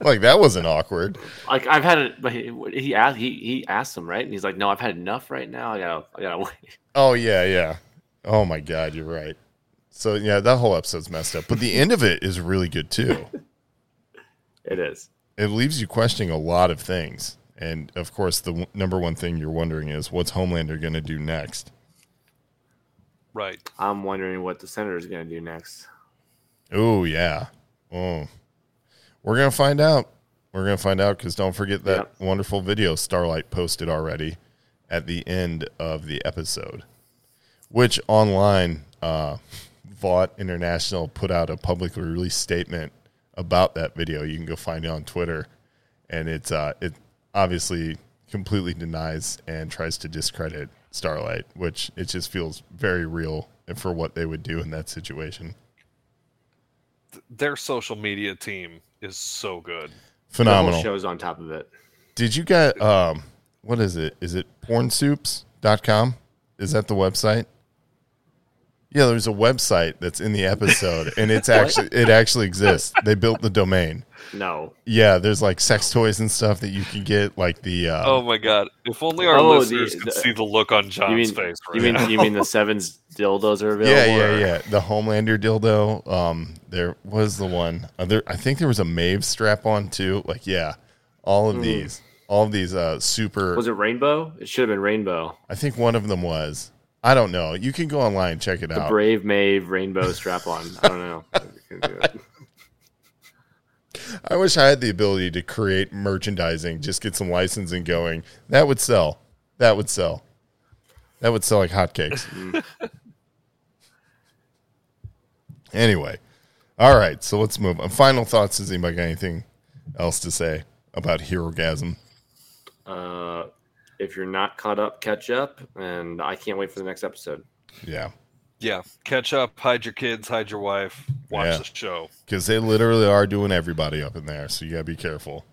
like, that wasn't awkward. Like I've had it, but he he asked he, he asked him right, and he's like, "No, I've had enough right now. I gotta I gotta wait." Oh, yeah, yeah. Oh, my God. You're right. So, yeah, that whole episode's messed up. But the end of it is really good, too. It is. it leaves you questioning a lot of things. And of course, the w- number one thing you're wondering is what's Homelander going to do next? Right. I'm wondering what the senator is gonna do next. Oh, yeah. Oh, we're going to find out. We're going to find out because don't forget that Yep. wonderful video Starlight posted already at the end of the episode, which online, uh, Vought International put out a publicly released statement about that video. You can go find it on Twitter, and it's uh, it obviously completely denies and tries to discredit Starlight, which it just feels very real for what they would do in that situation. Their social media team is so good. Phenomenal. show's on top of it. Did you get um what is it? Is it pornsoups.com? Is that the website? Yeah, there's a website that's in the episode, and it's actually it actually exists. They built the domain. No. Yeah, there's like sex toys and stuff that you can get, like the. Uh, Oh my god! If only our Oh, the- listeners could the- see the look on John's You mean face. Right you mean now. you mean the sevens dildos are available? yeah, yeah, or- yeah. The Homelander dildo. Um, there was the one. Uh, there, I think there was a Maeve strap on too. Like, yeah, all of these, all of these, uh, super. Was it rainbow? It should have been rainbow. I think one of them was. I don't know. You can go online and check it The out. Brave Maeve rainbow strap on. I don't know. I wish I had the ability to create merchandising, just get some licensing going. That would sell. That would sell. That would sell like hotcakes. anyway, all right. So let's move on. Final thoughts. Does anybody got anything else to say about Herogasm? Uh, if you're not caught up, catch up, and I can't wait for the next episode. Yeah, yeah, catch up, hide your kids, hide your wife, watch Yeah. the show. because they literally are doing everybody up in there. So you gotta be careful.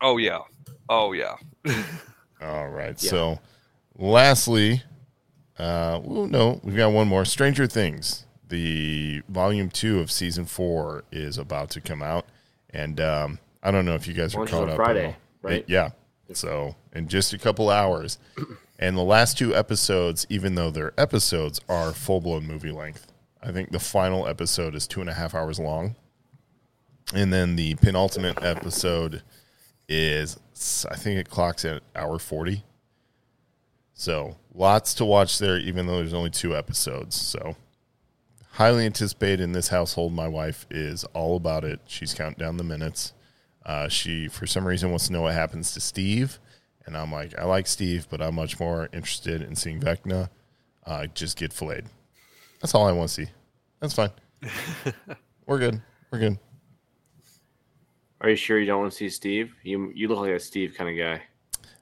Oh yeah, oh yeah. All right. Yeah. So, lastly, uh, well, no, we've got one more. Stranger Things, the volume two of season four is about to come out, and um, I don't know if you guys are caught up. Friday, at all. right? Yeah. So, in just a couple hours, and the last two episodes, even though they're episodes, are full blown movie length. I think the final episode is two and a half hours long, and then the penultimate episode is I think it clocks at hour 40. So, lots to watch there even though there's only two episodes. So, highly anticipated in this household. My wife is all about it. She's counting down the minutes. Uh, she for some reason wants to know what happens to Steve, and I'm like, I like Steve, but I'm much more interested in seeing Vecna uh, just get filleted. That's all I want to see. That's fine. We're good. We're good. Are you sure you don't want to see Steve? You you look like a Steve kind of guy.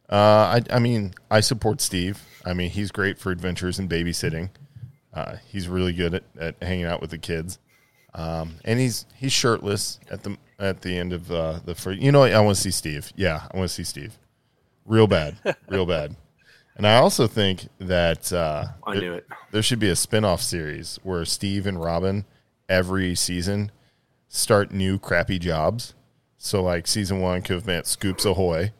Uh, I, I mean, I support Steve. I mean, he's great for adventures and babysitting. Uh, he's really good at, at hanging out with the kids. Um, and he's he's shirtless at the at the end of uh, the first. You know, what? I want to see Steve. Yeah, I want to see Steve. Real bad, real bad. And I also think that uh, I there- knew it. there should be a spin-off series where Steve and Robin every season start new crappy jobs. So like season one could have been Scoops Ahoy,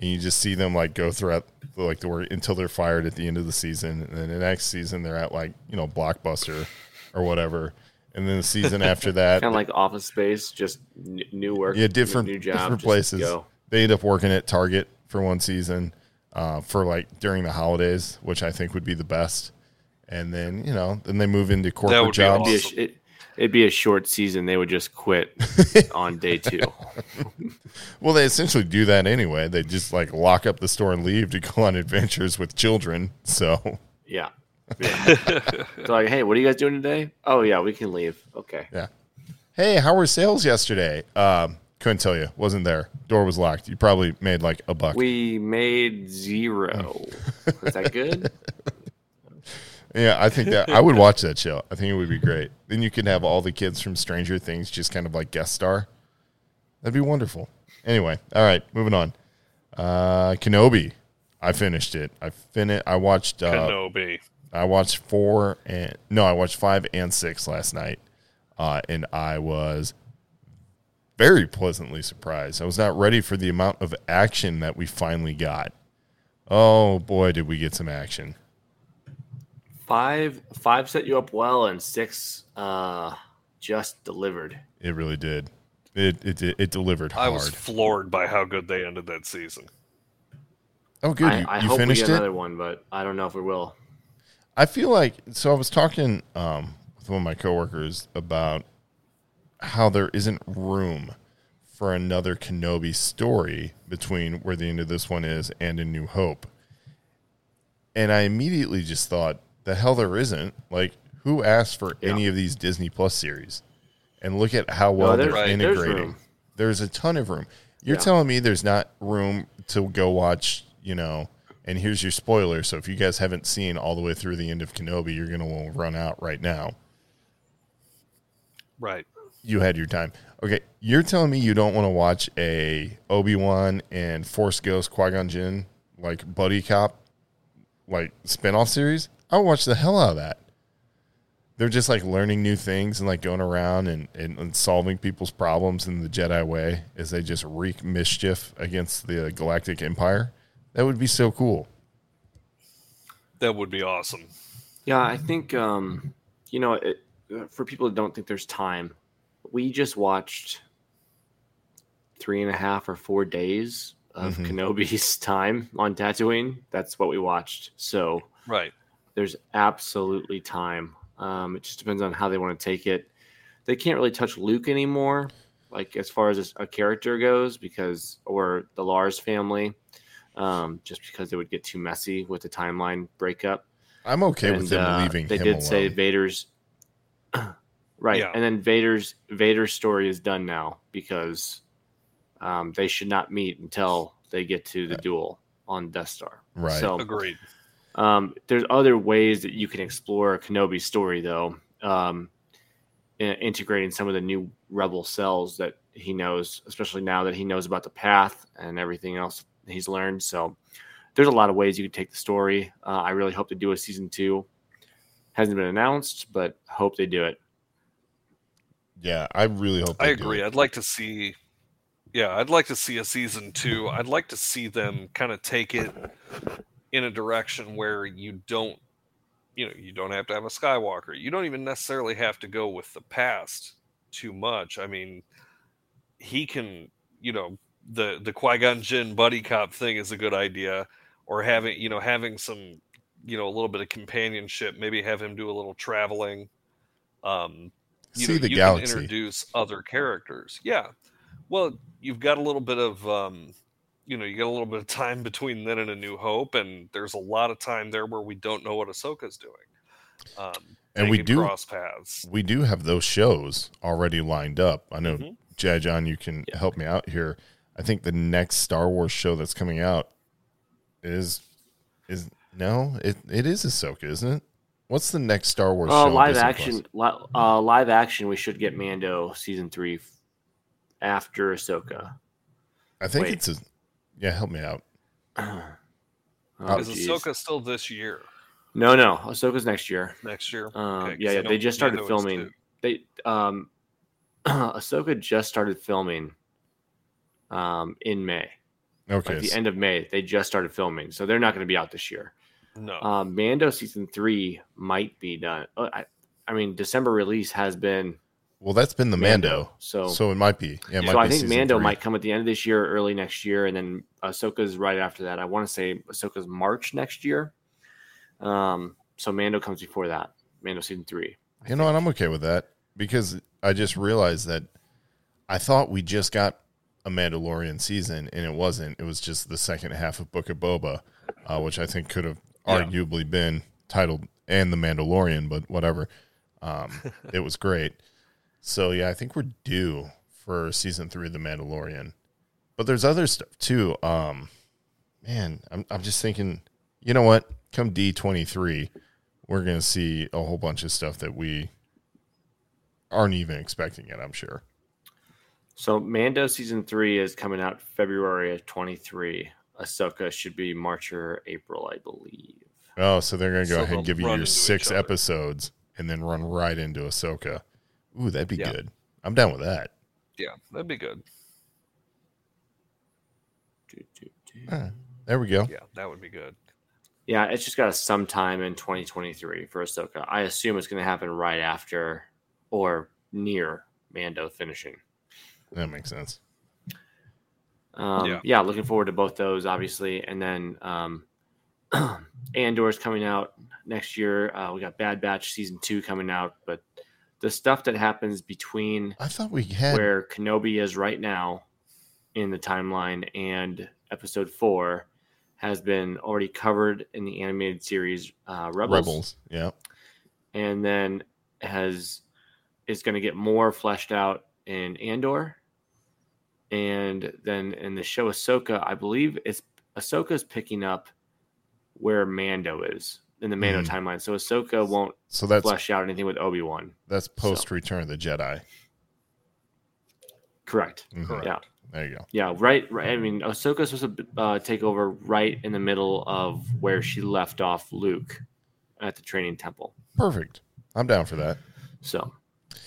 and you just see them like go throughout like the work until they're fired at the end of the season, and then the next season they're at like you know Blockbuster or whatever, and then the season after that, Kind of like Office Space, just n- new work. yeah, different new job, different places. Go. They end up working at Target for one season, uh, for like during the holidays, which I think would be the best. And then you know, then they move into corporate would jobs. Be, a, sh- it, it'd be a short season. They would just quit on day two. Well, they essentially do that anyway. They just like lock up the store and leave to go on adventures with children. So, Yeah. Yeah. They're like, hey, what are you guys doing today? Oh yeah, we can leave. Okay. yeah. Hey, how were sales yesterday? Um, couldn't tell you. Wasn't there. Door was locked. You probably made like a buck. We made zero. Is that good? yeah, I think that I would watch that show. I think it would be great. Then you could have all the kids from Stranger Things just kind of like guest star. That'd be wonderful. Anyway, all right, moving on. Uh, Kenobi. I finished it. I fin- I watched uh, Kenobi. I watched four and no, I watched five and six last night, uh, and I was very pleasantly surprised. I was not ready for the amount of action that we finally got. Oh boy, did we get some action! Five five set you up well, and six uh, just delivered. It really did. It it it, it delivered I was floored by how good they ended that season. oh, good. I, you I you hope we get it. another one, but I don't know if we will. I feel like so. I was talking um, with one of my coworkers about how there isn't room for another Kenobi story between where the end of this one is and A New Hope, and I immediately just thought, the hell there isn't. Like, who asked for Yeah. any of these Disney Plus series? And look at how well there's- they're Right. integrating. room. There's a ton of room. You're Yeah. telling me there's not room to go watch, you know, and here's your spoiler. So if you guys haven't seen all the way through the end of Kenobi, you're going to run out right now. Right. You had your time. Okay, you're telling me you don't want to watch a Obi-Wan and Force Ghost Qui-Gon Jinn like buddy cop like spin-off series? I'll watch the hell out of that. they're just like learning new things and like going around and, and, and solving people's problems in the Jedi way as they just wreak mischief against the Galactic Empire. That would be so cool. That would be awesome. Yeah, I think um, you know, it, for people that don't think there's time, we just watched three and a half or four days of Mhm. Kenobi's time on Tatooine. That's what we watched. So Right. there's absolutely time. Um, it just depends on how they want to take it. They can't really touch Luke anymore, like as far as a character goes, because or the Lars family, um, just because it would get too messy with the timeline breakup. I'm okay with them uh, leaving They him did alone. say Vader's right, Yeah. and then Vader's Vader's story is done now because um, they should not meet until they get to the duel on Death Star. Right. So Agreed. um, there's other ways that you can explore Kenobi's story, though, um, integrating some of the new rebel cells that he knows, especially now that he knows about the path and everything else he's learned. So there's a lot of ways you could take the story. Uh, I really hope to do a season two. Hasn't been announced, but hope they do it. yeah, I really hope. I they do agree. it. I'd like to see yeah, I'd like to see a season 2. I'd like to see them kind of take it in a direction where you don't you know, you don't have to have a Skywalker. You don't even necessarily have to go with the past too much. I mean, he can, you know, the the Qui-Gon Jinn buddy cop thing is a good idea or having, you know, having some, you know, a little bit of companionship, maybe have him do a little traveling. Um you See know, the you galaxy. can introduce other characters. Yeah. Well, you've got a little bit of um you know, you got a little bit of time between then and A New Hope, and there's a lot of time there where we don't know what Ahsoka's doing. Um, And we do- cross paths. we do have those shows already lined up. I know, Mhm. Jedi John, you can help me out here. I think the next Star Wars show that's coming out is is no, it it is Ahsoka, isn't it? What's the next Star Wars Oh, show? live Disney action, li- uh, live action. We should get Mando season three f- after Ahsoka. Plus? I think wait. it's a. Yeah, help me out. Oh, Is geez. Ahsoka still this year? No, no, Ahsoka's next year. Next year? Um, Okay, 'cause yeah, yeah, they just started Mando filming. They um, Ahsoka just started filming um, in May, Okay, like the end of May. They just started filming, so they're not going to be out this year. No. Um, Mando season three might be done. Uh, I, I mean, December release has been well, that's been the Mando, so so it might be. Yeah, it might so I be think Mando three. might come at the end of this year, early next year, and then Ahsoka's right after that. I want to say Ahsoka's March next year. Um, so Mando comes before that. Mando season three. You know what? I'm okay with that because I just realized that I thought we just got a Mandalorian season, and it wasn't. It was just the second half of Book of Boba, uh, which I think could have Yeah. arguably been titled "and the Mandalorian," but whatever. Um, it was great. So yeah, I think we're due for season three of the Mandalorian. But there's other stuff too. Um, man, I'm I'm just thinking. You know what? Come D23, we're gonna see a whole bunch of stuff that we aren't even expecting yet. I'm sure. So Mando season three is coming out February of twenty three. Ahsoka should be March or April, I believe. Oh, so they're gonna go So ahead and give you your six episodes and then run right into Ahsoka. Ooh, that'd be Yeah. good. I'm down with that. yeah, that'd be good. Huh. There we go. Yeah, that would be good. Yeah, it's just got a sometime in 2023 for Ahsoka. I assume it's going to happen right after or near Mando finishing. That makes sense. Um, Yeah. yeah. looking forward to both those, obviously. And then um, Andor's coming out next year. Uh, we got Bad Batch season two coming out, but the stuff that happens between I thought we had. where Kenobi is right now in the timeline and episode four has been already covered in the animated series uh, Rebels, Rebels. Yeah. and then has is going to get more fleshed out in Andor, and then in the show Ahsoka, I believe it's Ahsoka's picking up where Mando is in the Mando Mhm. timeline, so Ahsoka won't So that's flesh out anything with Obi Wan. that's post Return of the Jedi. Correct. Mhm. Correct. Yeah. There you go. Yeah, right, right. I mean, Ahsoka's supposed to uh, take over right in the middle of where she left off Luke at the training temple. Perfect. I'm down for that. So,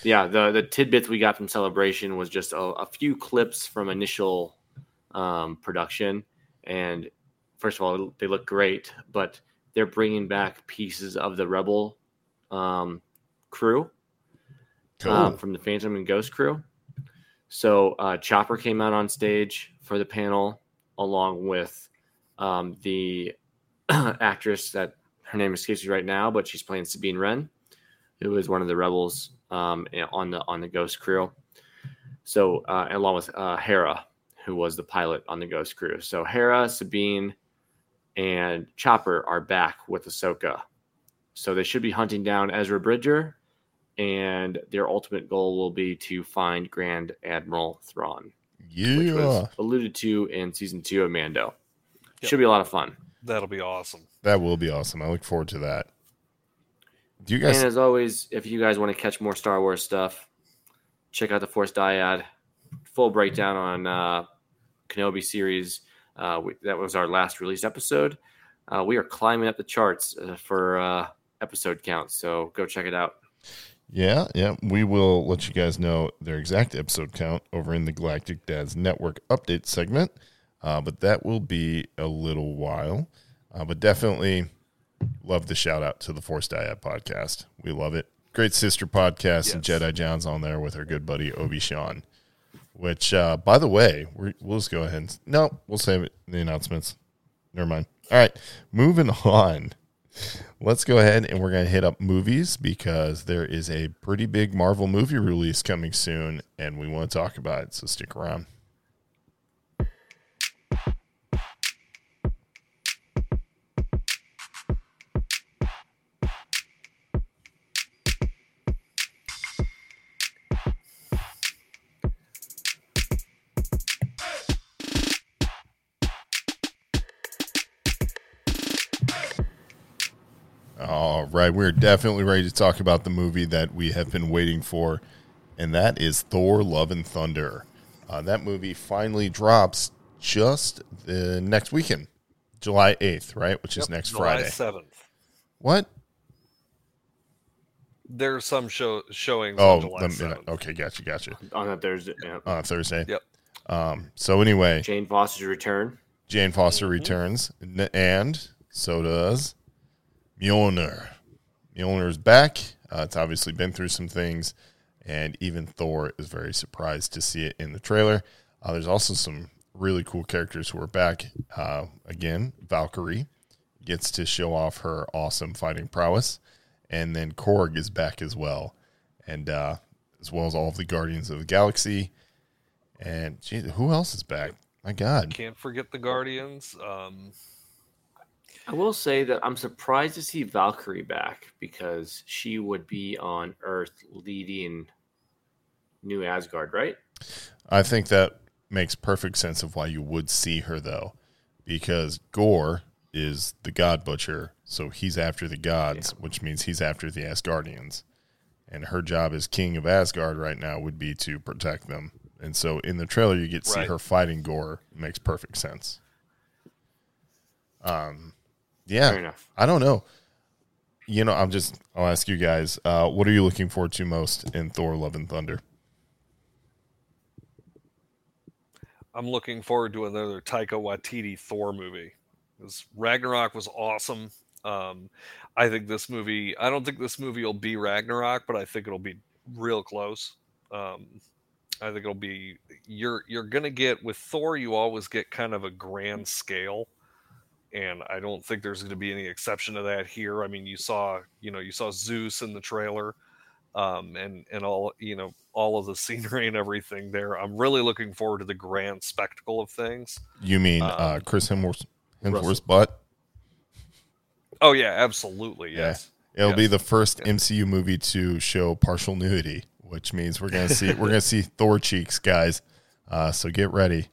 yeah, the the tidbits we got from Celebration was just a, a few clips from initial um, production, and first of all, they look great, but they're bringing back pieces of the Rebel um, crew Cool. um, from the Phantom and Ghost crew. So uh, Chopper came out on stage for the panel along with um, the actress that her name escapes me right now, but she's playing Sabine Wren, who is one of the rebels um, on the on the Ghost crew. So uh, along with uh, Hera, who was the pilot on the Ghost crew. So Hera, Sabine, and Chopper are back with Ahsoka. So they should be hunting down Ezra Bridger, and their ultimate goal will be to find Grand Admiral Thrawn, which was alluded to in season two of Mando. Yep. Should be a lot of fun. That'll be awesome. That will be awesome. I look forward to that. Do you And as always, if you guys want to catch more Star Wars stuff, check out the Force Dyad. Full breakdown on uh, Kenobi series. Uh, we, that was our last released episode. Uh, we are climbing up the charts uh, for uh, episode count, so go check it out. Yeah, yeah. We will let you guys know their exact episode count over in the Galactic Dads Network update segment. Uh, but that will be a little while. Uh, but definitely love the shout out to the Force Dyad podcast. We love it. Great sister podcast and Jedi John's on there with our good buddy Obi Sean. Which, uh, by the way, we're, we'll just go ahead and no, we'll save it in the announcements. Never mind. All right, moving on. Let's go ahead and we're going to hit up movies because there is a pretty big Marvel movie release coming soon and we want to talk about it. So stick around. All right, we're definitely ready to talk about the movie that we have been waiting for, and that is Thor: Love and Thunder. Uh, that movie finally drops just the next weekend, July eighth, right? Which is next July Friday. 7th. What? There's some show showings Oh, on July let me- 7th. okay, gotcha, gotcha. On that Thursday, yeah. On Thursday. Yep. Um. So anyway, Jane Foster's return. Jane Foster returns, and so does Mjolnir. Mjolnir is back. Uh, it's obviously been through some things, and even Thor is very surprised to see it in the trailer. Uh, there's also some really cool characters who are back. Uh, again, Valkyrie gets to show off her awesome fighting prowess, and then Korg is back as well, and uh, as well as all of the Guardians of the Galaxy. And geez, who else is back? My God. Can't forget the Guardians. Um, I will say that I'm surprised to see Valkyrie back because she would be on Earth leading New Asgard, right? I think that makes perfect sense of why you would see her though, because Gorr is the God Butcher, so he's after the gods, which means he's after the Asgardians, and her job as King of Asgard right now would be to protect them. And so in the trailer, you get to see her fighting Gorr. It makes perfect sense. Um, yeah, Fair enough. I don't know. You know, I'm just. I'll ask you guys. Uh, what are you looking forward to most in Thor: Love and Thunder? I'm looking forward to another Taika Waititi Thor movie. 'Cause Ragnarok was awesome. Um, I think this movie. I don't think this movie will be Ragnarok, but I think it'll be real close. Um, I think it'll be. You're you're gonna get with Thor. You always get kind of a grand scale, and I don't think there's going to be any exception to that here. I mean, you saw you know you saw Zeus in the trailer um, and and all you know all of the scenery and everything there. I'm really looking forward to the grand spectacle of things. You mean uh, Um, Chris Hemsworth, Hemsworth's Russell. butt? Oh yeah, absolutely. Yes. It'll be the first MCU movie to show partial nudity, which means we're gonna see we're gonna see Thor cheeks, guys. Uh, so get ready.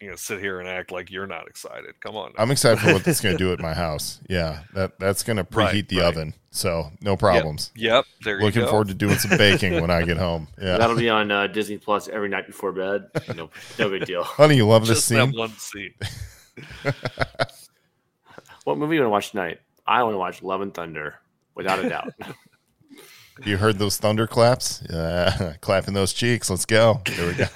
You know, sit here and act like you're not excited. Come on. now. I'm excited for what it's gonna do at my house. Yeah, that that's gonna preheat Right, the right. oven, so no problems. Yep. There you Looking forward to doing some baking when I get home. Yeah, That'll be on uh, Disney Plus every night before bed. No, no big deal. honey, you love this just that scene. one scene. What movie you want to watch tonight? I want to watch Love and Thunder, without a doubt. You heard those thunderclaps? Uh, clapping those cheeks. Let's go. There we go.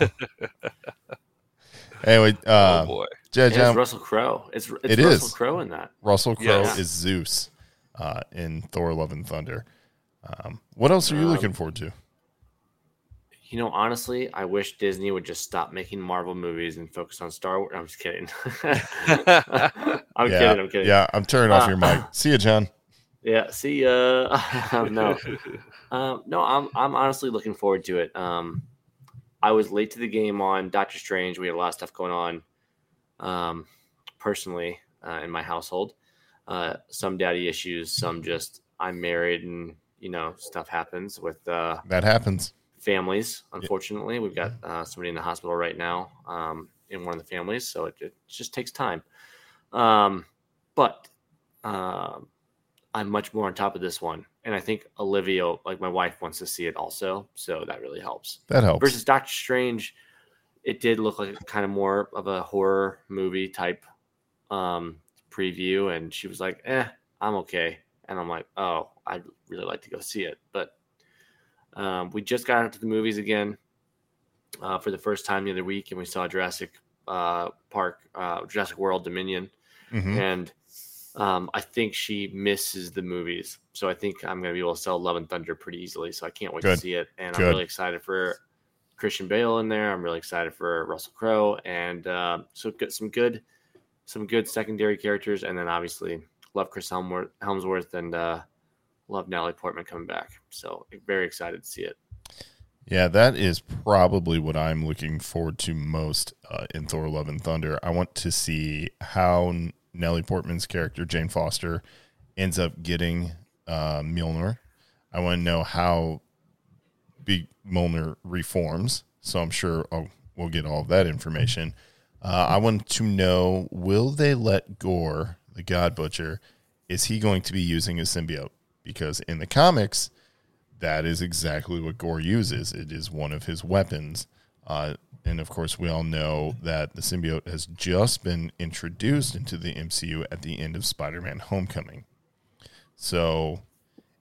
Anyway, uh, oh boy. Judge, It's um, Russell Crowe. It's, it's It Russell is. Crowe in that. Russell Crowe Yes. is Zeus uh, in Thor: Love and Thunder. Um, what else are you Um, looking forward to? You know, honestly, I wish Disney would just stop making Marvel movies and focus on Star Wars. I'm just kidding. I'm yeah, kidding. I'm kidding. yeah, I'm turning off Uh, your mic. See you, John. Yeah. See, uh, no, um, no. I'm I'm honestly looking forward to it. Um, I was late to the game on Doctor Strange. We had a lot of stuff going on, um, personally uh, in my household. Uh, some daddy issues, some just I'm married and you know stuff happens with uh, That happens. families. Unfortunately, we've got uh, somebody in the hospital right now um, in one of the families, so it, it just takes time. Um, but um, I'm much more on top of this one, and I think Olivia, like my wife, wants to see it also, so that really helps. That helps. Versus Doctor Strange, it did look like kind of more of a horror movie type um, preview, and she was like, "Eh, I'm okay," and I'm like, "Oh, I'd really like to go see it," but um, we just got into the movies again uh, for the first time the other week, and we saw Jurassic uh, Park, uh, Jurassic World Dominion, Mhm. and um, I think she misses the movies. So I think I'm going to be able to sell Love and Thunder pretty easily. So I can't wait Good. to see it, and Good. I'm really excited for Christian Bale in there. I'm really excited for Russell Crowe, and uh, so get some good, some good secondary characters, and then obviously love Chris Helmworth, Helmsworth and uh, love Natalie Portman coming back. So very excited to see it. Yeah, that is probably what I'm looking forward to most uh, in Thor: Love and Thunder. I want to see how Nellie Portman's character Jane Foster ends up getting uh. I want to know how Big Mjolnir reforms. So I'm sure I'll, we'll get all of that information. Uh, I want to know: Will they let Gorr, the God Butcher, is he going to be using a symbiote? Because in the comics that is exactly what Gorr uses. It is one of his weapons. Uh, and of course, we all know that the symbiote has just been introduced into the MCU at the end of Spider Man Homecoming. So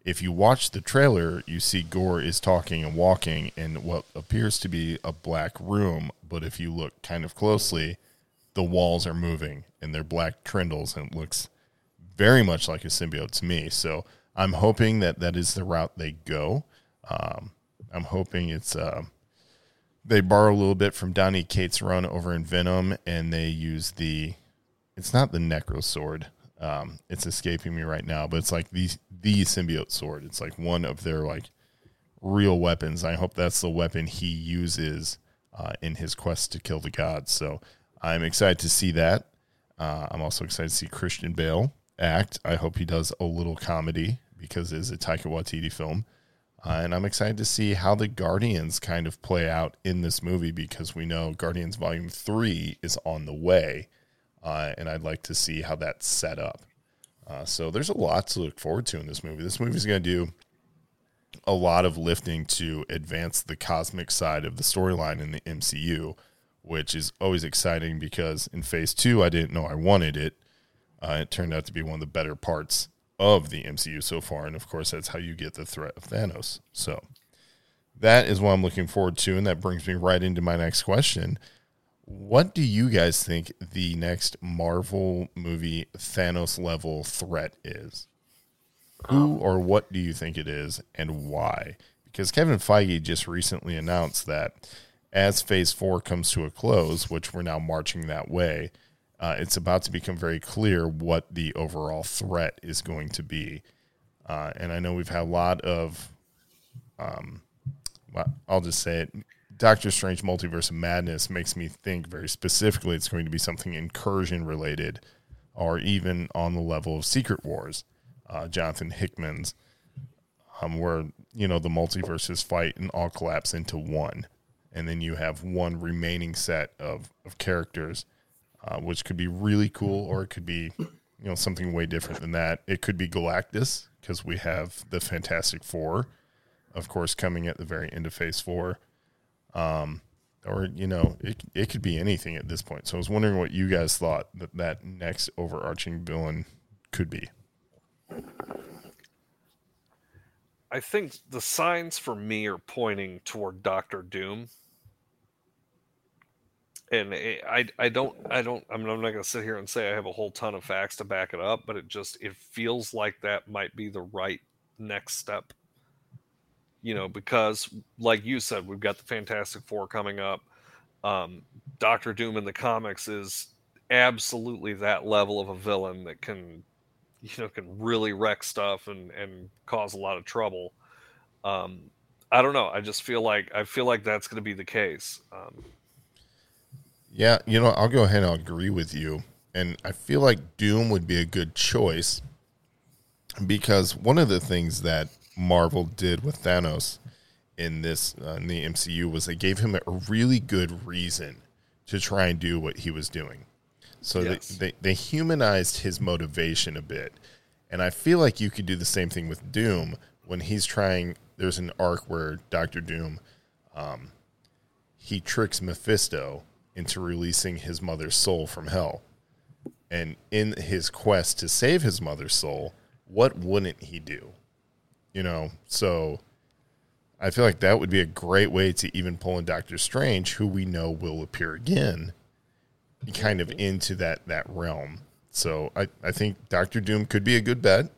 if you watch the trailer, you see Gorr is talking and walking in what appears to be a black room. But if you look kind of closely, the walls are moving and they're black trindles and it looks very much like a symbiote to me. So I'm hoping that that is the route they go. Um, I'm hoping it's uh, they borrow a little bit from Donny Cates' run over in Venom, and they use the. It's not the Necro sword. Um, it's escaping me right now, but it's like the the symbiote sword. It's like one of their like real weapons. I hope that's the weapon he uses uh, in his quest to kill the gods. So I'm excited to see that. Uh, I'm also excited to see Christian Bale act. I hope he does a little comedy because it is a Taika Waititi film. Uh, and I'm excited to see how the Guardians kind of play out in this movie because we know Guardians Volume 3 is on the way. Uh, and I'd like to see how that's set up. Uh, so there's a lot to look forward to in this movie. This movie's going to do a lot of lifting to advance the cosmic side of the storyline in the MCU, which is always exciting because in phase two, I didn't know I wanted it. Uh, it turned out to be one of the better parts of the MCU so far. And of course, that's how you get the threat of Thanos. So that is what I'm looking forward to. And that brings me right into my next question. What do you guys think the next Marvel movie Thanos level threat is? Who um, or what do you think it is and why? Because Kevin Feige just recently announced that as phase four comes to a close, which we're now marching that way, uh, it's about to become very clear what the overall threat is going to be. Uh, and I know we've had a lot of, um, well, I'll just say it. Doctor Strange Multiverse of Madness makes me think very specifically it's going to be something incursion related or even on the level of Secret Wars, uh, Jonathan Hickman's, um, where, you know, the multiverses fight and all collapse into one. And then you have one remaining set of, of characters uh, which could be really cool, or it could be, you know, something way different than that. It could be Galactus because we have the Fantastic Four, of course, coming at the very end of Phase Four. Um, or you know, it it could be anything at this point. So I was wondering what you guys thought that that next overarching villain could be. I think the signs for me are pointing toward Doctor Doom. And it- I, I don't, I don't, I'm not going to sit here and say I have a whole ton of facts to back it up, but it just, it feels like that might be the right next step. You know, because like you said, we've got the Fantastic Four coming up. Um, Doctor Doom in the comics is absolutely that level of a villain that can you know can really wreck stuff and and cause a lot of trouble um i don't know i just feel like i feel like that's going to be the case um Yeah, you know, I'll go ahead and I'll agree with you. And I feel like Doom would be a good choice because one of the things that Marvel did with Thanos in this uh, in the MCU was they gave him a really good reason to try and do what he was doing. So Yes. they, they they humanized his motivation a bit. And I feel like you could do the same thing with Doom when he's trying there's an arc where Doctor Doom um, he tricks Mephisto into releasing his mother's soul from hell. And in his quest to save his mother's soul, what wouldn't he do? You know, so I feel like that would be a great way to even pull in Doctor Strange, who we know will appear again, kind of into that that realm. So I, I think Doctor Doom could be a good bet.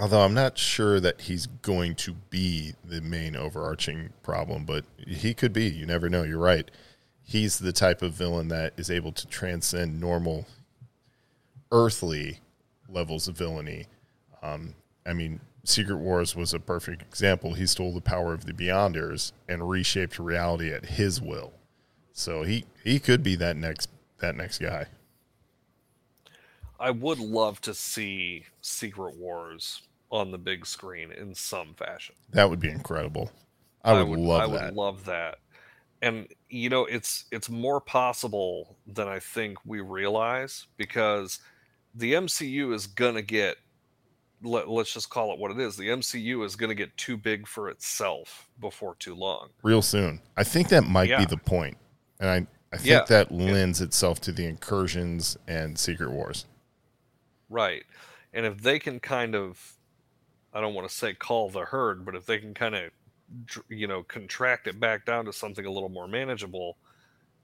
Although I'm not sure that he's going to be the main overarching problem, but he could be. You never know. You're right. He's the type of villain that is able to transcend normal earthly levels of villainy. Um, I mean, Secret Wars was a perfect example. He stole the power of the Beyonders and reshaped reality at his will. So he he could be that next that next guy. i would love to see secret wars on the big screen in some fashion That would be incredible. I would, love I that. would love that. And you know, it's it's more possible than I think we realize because the MCU is gonna get let, us just call it what it is. The MCU is gonna get too big for itself before too long. real soon. I think that might Yeah. be the point, and I I think Yeah. that lends itself to the incursions and Secret Wars. Right. And if they can kind of I don't want to say call the herd, but if they can kind of you know contract it back down to something a little more manageable,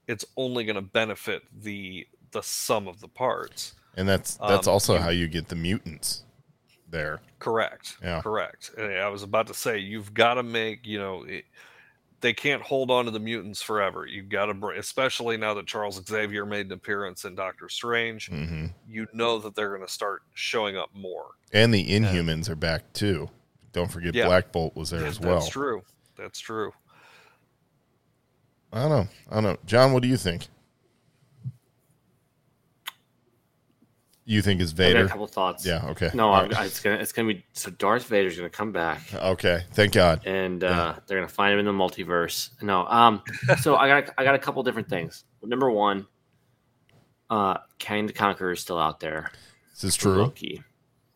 it's only going to benefit the the sum of the parts. And that's that's Um, also how you get the mutants there. Correct. Yeah. Correct. And I was about to say you've got to make you know it, they can't hold on to the mutants forever. You've got to, bring, especially now that Charles Xavier made an appearance in Doctor Strange. hmm You know that they're going to start showing up more. And the Inhumans are back too. Don't forget Yeah. Black Bolt was there as well. That's true. That's true. I don't know. I don't know. John, what do you think? You think is I got a Vader? couple thoughts. Yeah. Okay. No, I'm, right. it's gonna it's gonna be so Darth Vader's gonna come back, Okay. Thank God. and uh, they're gonna find him in the multiverse. No, um, so I got I got a couple different things. Number one, uh, Kang the Conqueror is still out there. This is true. Loki.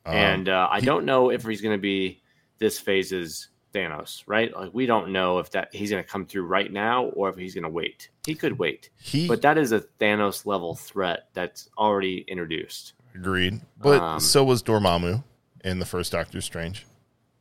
Um, and uh, I he- don't know if he's going to be this phase's Thanos, right? Like we don't know if that he's going to come through right now or if he's going to wait. He could wait, he but that is a Thanos level threat that's already introduced. agreed, but um, so was Dormammu in the first Doctor Strange.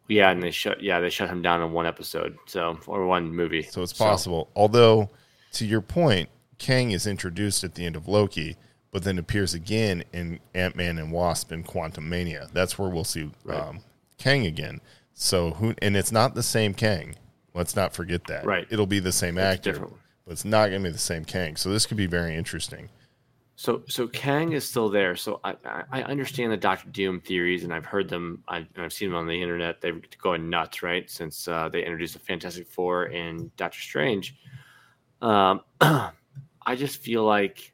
Yeah, and they shut yeah they shut him down in one episode, so or one movie. So it's possible. Although, to your point, Kang is introduced at the end of Loki, but then appears again in Ant Man and Wasp and Quantumania. That's where we'll see Right. um, Kang again. So who? And it's not the same Kang. Let's not forget that. Right. It'll be the same actor, but it's not going to be the same Kang. So this could be very interesting. So so Kang is still there. So I I, understand the Doctor Doom theories, and I've heard them. I, and I've seen them on the internet. They're going nuts, right? Since uh, they introduced the Fantastic Four and Doctor Strange. Um, I just feel like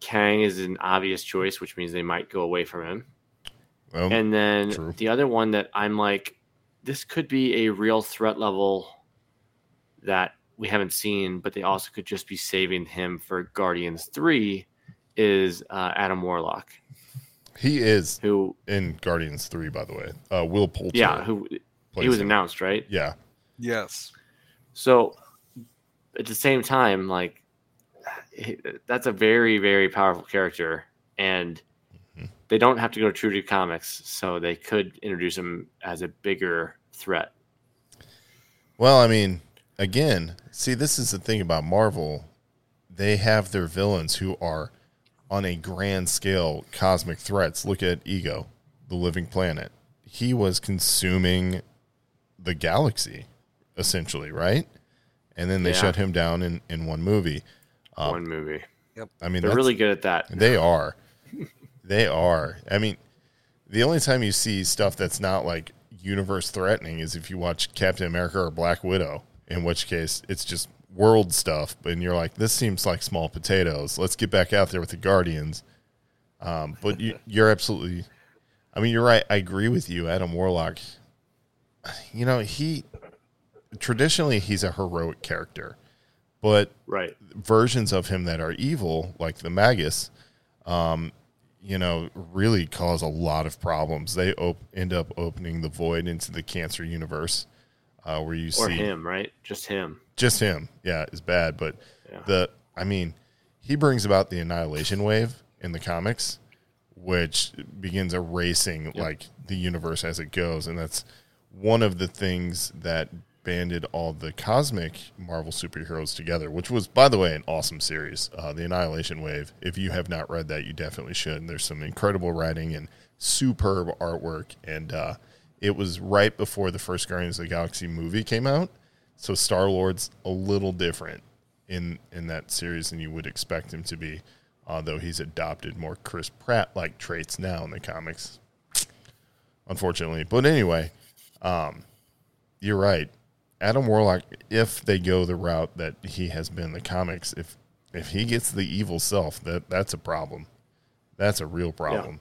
Kang is an obvious choice, which means they might go away from him. Well, And then true. the other one that I'm like, this could be a real threat level that we haven't seen, but they also could just be saving him for Guardians 3 is uh, Adam Warlock, he is who, in Guardians Three, by the way. Uh, Will Poulter. yeah, who he was him. announced, right? Yeah, Yes. So at the same time, like that's a very, very powerful character. And they don't have to go to true to comics, so they could introduce him as a bigger threat. Well, I mean, again, see, this is the thing about Marvel. They have their villains who are on a grand scale cosmic threats. Look at Ego, the living planet. He was consuming the galaxy, essentially, right? And then they Yeah. shut him down in, in one movie. One movie. Yep. I mean, They're really good at that. They are. They are. I mean, the only time you see stuff that's not like universe threatening is if you watch Captain America or Black Widow, in which case it's just world stuff. And you're like, this seems like small potatoes. Let's get back out there with the Guardians. Um, but you, you're absolutely. I mean, you're right. I agree with you, Adam Warlock. You know, he traditionally he's a heroic character, but Right. versions of him that are evil, like the Magus, um, you know, really cause a lot of problems. They op- end up opening the void into the cancer universe, uh, where you Or see him, right? Just him. just him. Yeah, is bad, but Yeah. the I mean, he brings about the annihilation wave in the comics, which begins erasing like the universe as it goes, and that's one of the things that banded all the cosmic Marvel superheroes together, which was, by the way, an awesome series. Uh, the Annihilation Wave. If you have not read that, you definitely should. And there's some incredible writing and superb artwork, and uh, it was right before the first Guardians of the Galaxy movie came out. So Star Lord's a little different in in that series than you would expect him to be, although he's adopted more Chris Pratt like traits now in the comics. Unfortunately, but anyway, um, you're right. Adam Warlock, if they go the route that he has been in the comics, if if he gets the evil self, that that's a problem. That's a real problem.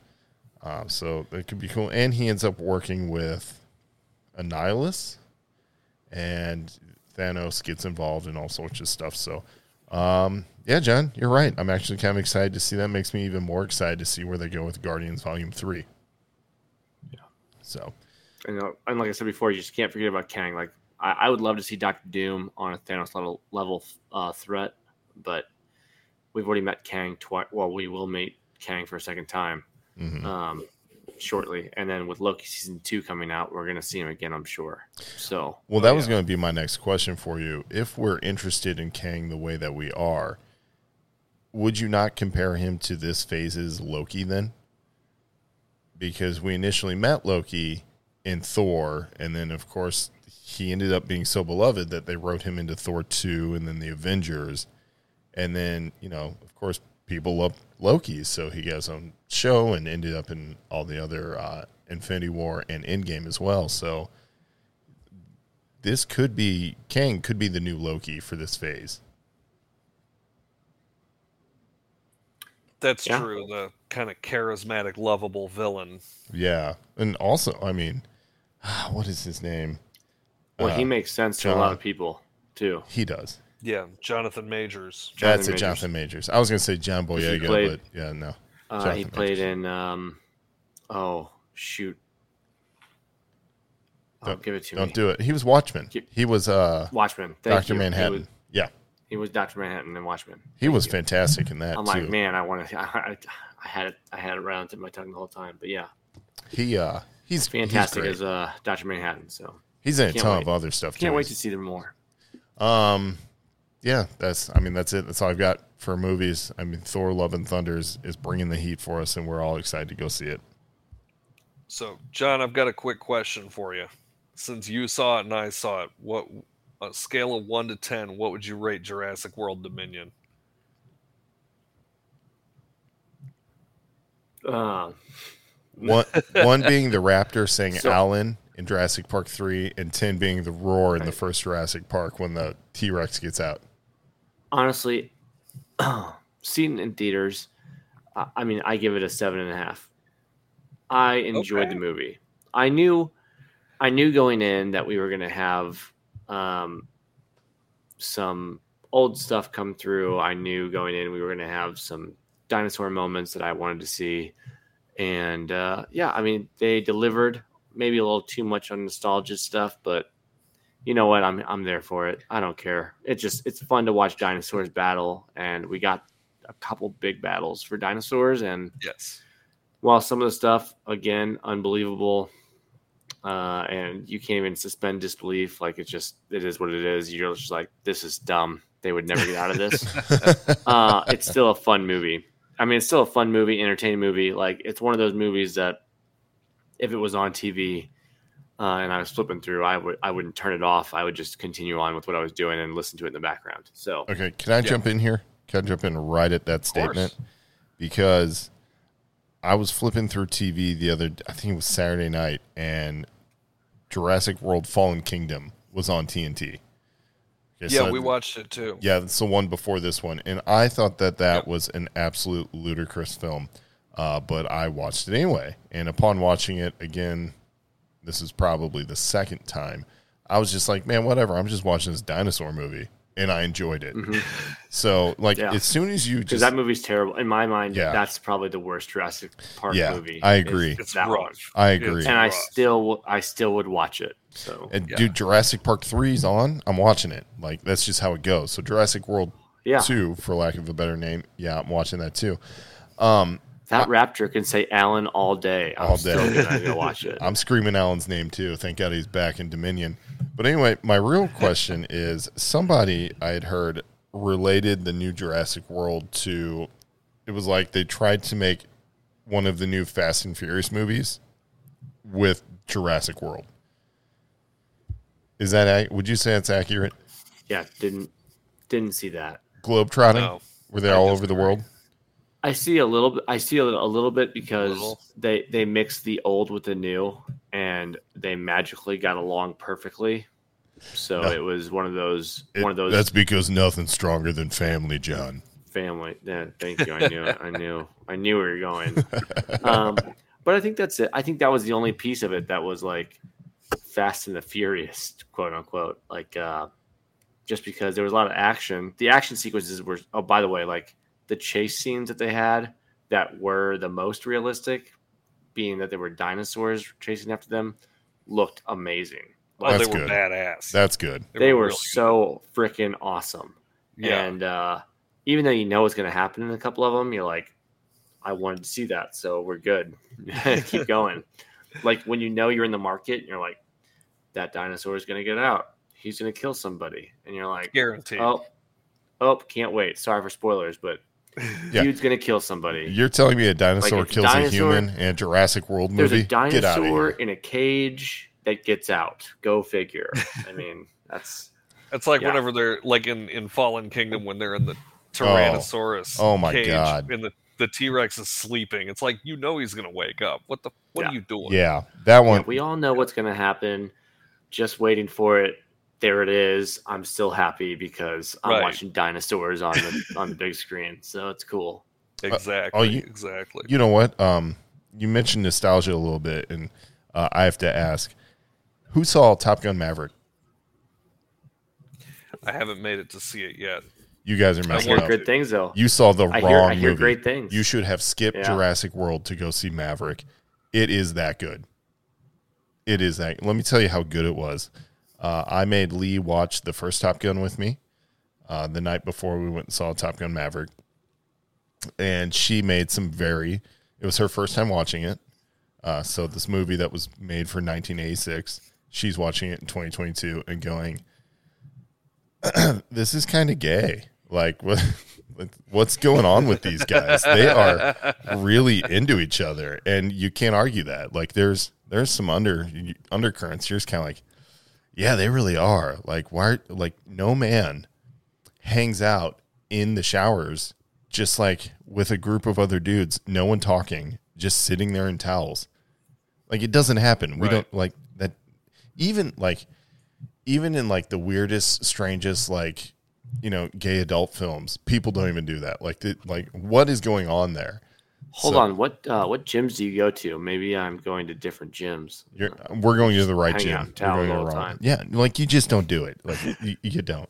Uh, so that could be cool. And he ends up working with Annihilus, and Thanos gets involved in all sorts of stuff. So, um, yeah, John, you're right. I'm actually kind of excited to see that. Makes me even more excited to see where they go with Guardians Volume Three. Yeah. So, And, uh, and like I said before, you just can't forget about Kang. Like I, I would love to see Doctor Doom on a Thanos level level uh, threat, but we've already met Kang twice. Well, we will meet Kang for a second time mhm. um, shortly, and then with Loki season two coming out, we're gonna see him again, I'm sure. So Well, that was going to be my next question for you. If we're interested in Kang the way that we are, would you not compare him to this phase's Loki then? Because we initially met Loki in Thor, and then, of course, he ended up being so beloved that they wrote him into Thor 2 and then the Avengers. And then, you know, of course, people love Loki, so he got his own show and ended up in all the other uh, Infinity War and Endgame as well. So this could be Kang could be the new Loki for this phase. That's Yeah. true. The kind of charismatic, lovable villain. Yeah, and also, I mean, what is his name? Well, he Uh, makes sense to a lot of people too. He does. Yeah, Jonathan Majors. That's it, Majors. Jonathan Majors. I was going to say John Boyega, played- but yeah, no. Uh, he played Majors. in um, oh shoot, oh, Don't- give it to me. Don't me. do it. He was Watchmen. Keep- He was uh, Watchmen. Doctor. Manhattan. He was, yeah, he was Doctor Manhattan and Watchmen. he was fantastic in that I'm too. like, man, I want to. I, I had it. I had it around to my tongue the whole time. But yeah, He uh, he's fantastic He's, as uh, Doctor Manhattan. So he's in a can't ton wait. of other stuff. can't too. wait to see them more. Um, yeah, that's. I mean, that's it. That's all I've got for movies. I mean, Thor: Love and Thunder is, is bringing the heat for us, and we're all excited to go see it. So, John, I've got a quick question for you. Since you saw it and I saw it, what a scale of one to ten, what would you rate Jurassic World Dominion? Uh, One one being the raptor saying So- Alan in Jurassic Park three, and ten being the roar in the first Jurassic Park when the T Rex gets out. honestly, seeing it in theaters, I I mean, I give it a seven and a half. I enjoyed Okay. the movie. I knew, I knew going in that we were going to have um, some old stuff come through. I knew going in we were going to have some dinosaur moments that I wanted to see, and uh, yeah, I mean, they delivered. Maybe a little too much on nostalgia stuff, but you know what? I'm I'm there for it. I don't care. It's just it's fun to watch dinosaurs battle, and we got a couple big battles for dinosaurs, and Yes. while some of the stuff again unbelievable, uh, and you can't even suspend disbelief. Like it's just it is what it is. You're just like this is dumb. They would never get out of this. uh, it's still a fun movie. I mean, it's still a fun movie, entertaining movie. Like it's one of those movies that if it was on TV uh, and I was flipping through, I would I wouldn't turn it off. I would just continue on with what I was doing and listen to it in the background. So Okay, can I jump in here? Can I jump in right at that statement? Because I was flipping through TV the other, I think it was Saturday night, and Jurassic World: Fallen Kingdom was on TNT. Okay, Yeah, so- we watched it too. Yeah, it's the one before this one, and I thought that that was an absolute ludicrous film, uh, but I watched it anyway. And upon watching it again, this is probably the second time. I was just like, man, whatever. I'm just watching this dinosaur movie, and I enjoyed it. So, like, Mm-hmm. Yeah. as soon as you because that movie's terrible in my mind. Yeah. That's probably the worst Jurassic Park Yeah, movie. I is agree. It's that one. rough. I It's agree. and I still I still would watch it. So and Yeah. dude, Jurassic Park three is on. I'm watching it. Like that's just how it goes. So Jurassic World yeah, two, for lack of a better name, yeah, I'm watching that too. That raptor can say Alan all day. I'm All still day. gonna go watch it. I'm screaming Alan's name too. Thank God he's back in Dominion. But anyway, my real question is somebody I had heard related the new Jurassic World to it was like they tried to make one of the new Fast and Furious movies with Jurassic World. Is that ac- would you say it's accurate? yeah, didn't didn't see that. Globetrotting? No. Were they I all over the disagree. world? I see a little bit. I see a, a little bit because Little. they they mixed the old with the new, and they magically got along perfectly. So No. it was one of those It- one of those That's because nothing's stronger than family, John. family. Yeah, thank you. I knew. I knew. I knew where you're going. Um, but I think that's it. I think that was the only piece of it that was like Fast and the Furious, quote unquote. Like, uh, just because there was a lot of action. The action sequences were. Oh, by the way, like the chase scenes that they had that were the most realistic, being that there were dinosaurs chasing after them, looked amazing. Oh, That's they were good. badass. That's good. They were really so freaking awesome. yeah. And uh, even though you know what's going to happen in a couple of them, you're like, I wanted to see that, so we're good. Keep going. like when you know you're in the market, you're like, that dinosaur is going to get out. He's going to kill somebody, and you're like, Guaranteed. oh, oh, can't wait. Sorry for spoilers, but Yeah. dude's going to kill somebody. You're telling me a dinosaur if kills dinosaur- a human in a Jurassic World movie? There's movie? a Get out of dinosaur in a cage that gets out. Go figure. I mean, that's It's like Yeah. whenever they're like in in Fallen Kingdom when they're in the oh. Tyrannosaurus. Oh my cage God. And the the T Rex is sleeping. It's like you know he's gonna wake up. What the what Yeah. are you doing? Yeah, that one. Yeah, we all know what's going to happen. Just waiting for it. There it is. I'm still happy because I'm Right. watching dinosaurs on the on the big screen, so it's cool. Exactly. oh, you- exactly. You know what? Um, you mentioned nostalgia a little bit, and uh, I have to ask, who saw Top Gun Maverick? I haven't made it to see it yet. You guys are messing I hear up. good things though. You saw the I wrong hear- I hear movie. great things. You should have skipped Yeah. Jurassic World to go see Maverick. It is that good. It is that. Let me tell you how good it was. Uh, I made Lee watch the first Top Gun with me uh, the night before we went and saw Top Gun Maverick, and she made some very. It was her first time watching it. Uh, so this movie that was made for 1986, she's watching it in 2022 and going, "This is kind of gay." Like what? What's going on with these guys? They are really into each other, and you can't argue that. Like there's there's some under undercurrents. You're kind of like, yeah, they really are. Like why? Like no man hangs out in the showers just like with a group of other dudes, no one talking, just sitting there in towels. Like it doesn't happen. We Right. don't like that. Even like even in like the weirdest, strangest, like you know, gay adult films, people don't even do that. Like, the, like what is going on there? Hold So- on, what uh, what gyms do you go to? Maybe I'm going to different gyms. You're, we're going to the right Hang gym. out We're going to all the wrong- time. Yeah, like you just don't do it. Like you, you don't.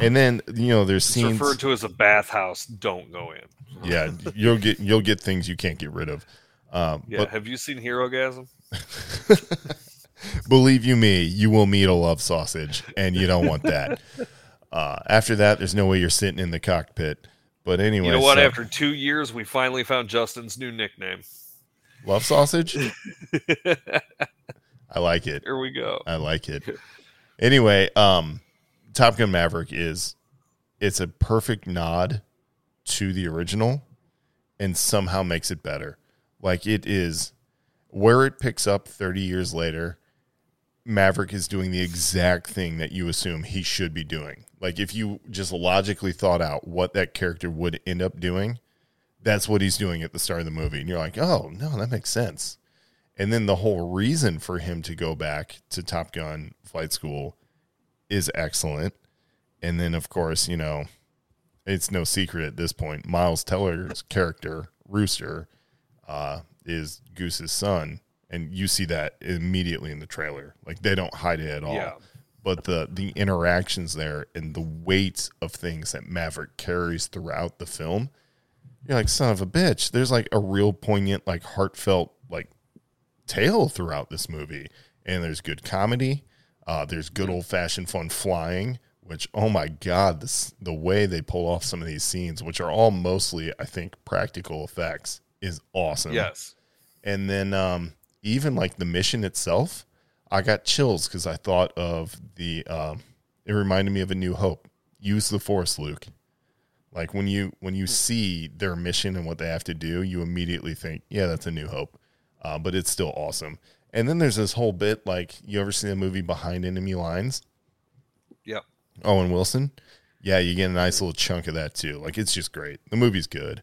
And then you know, there's It's scenes. referred to as a bathhouse. Don't go in. yeah, you'll get you'll get things you can't get rid of. Um, Yeah. But Have you seen Herogasm? believe you me, you will meet a love sausage, and you don't want that. uh, after that, there's no way you're sitting in the cockpit. But anyway, You know what? so- After two years, we finally found Justin's new nickname. Love sausage? I like it. Here we go. I like it. Anyway, um, Top Gun Maverick is it's a perfect nod to the original and somehow makes it better. Like it is where it picks up 30 years later, Maverick is doing the exact thing that you assume he should be doing. Like if you just logically thought out what that character would end up doing, that's what he's doing at the start of the movie. And you're like, "Oh, no, that makes sense." And then the whole reason for him to go back to Top Gun flight school is excellent. And then, of course, you know, it's no secret at this point. Miles Teller's character, Rooster, uh, is Goose's son. And you see that immediately in the trailer. Like they don't hide it at all. Yeah. But the the interactions there and the weight of things that Maverick carries throughout the film, you're like, son of a bitch. There's like a real poignant, like heartfelt, like tale throughout this movie. And there's good comedy. Uh, there's good old fashioned fun flying, which oh my god, this the way they pull off some of these scenes, which are all mostly I think practical effects, is awesome. Yes. And then um, even like the mission itself, I got chills because I thought of the. Um, it reminded me of A New Hope. Use the Force, Luke. Like when you when you see their mission and what they have to do, you immediately think, yeah, that's A New Hope. Uh, but it's still awesome. And then there's this whole bit like you ever see the movie Behind Enemy Lines? Yep. Owen Wilson. Yeah, you get a nice little chunk of that too. Like it's just great. The movie's good.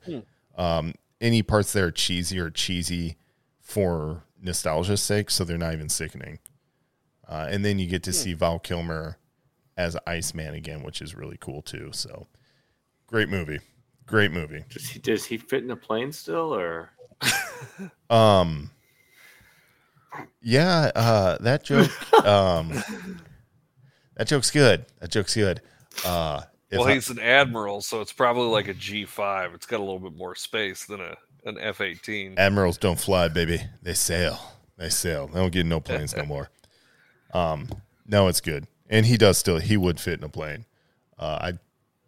Um, any parts that are cheesy are cheesy for nostalgia's sake, so they're not even sickening. Uh, and then you get to see Val Kilmer as Iceman again, which is really cool too. So great movie. Great movie. Does he, does he fit in a plane still, or Um Yeah, uh that joke um that joke's good. That joke's good. Uh if well, I- he's an admiral, so it's probably like a G five. It's got a little bit more space than a an F eighteen. Admirals don't fly, baby. They sail. They sail. They don't get no planes no more. Um, no, it's good, and he does still. He would fit in a plane. Uh, I'd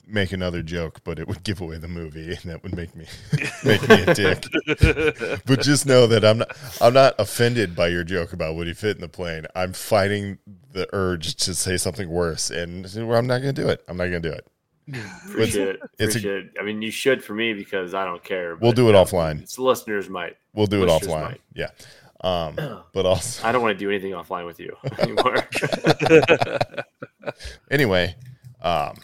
make another joke, but it would give away the movie, and that would make me make me a dick. but just know that I'm not. I'm not offended by your joke about would he fit in the plane. I'm fighting the urge to say something worse, and I'm not going to do it. I'm not going to do it. appreciate it? it's a- it. I mean, you should for me because I don't care. We'll do it offline. It's the listeners might. We'll do it offline. might. Yeah. Um, but also. I don't want to do anything offline with you anymore. anyway, um,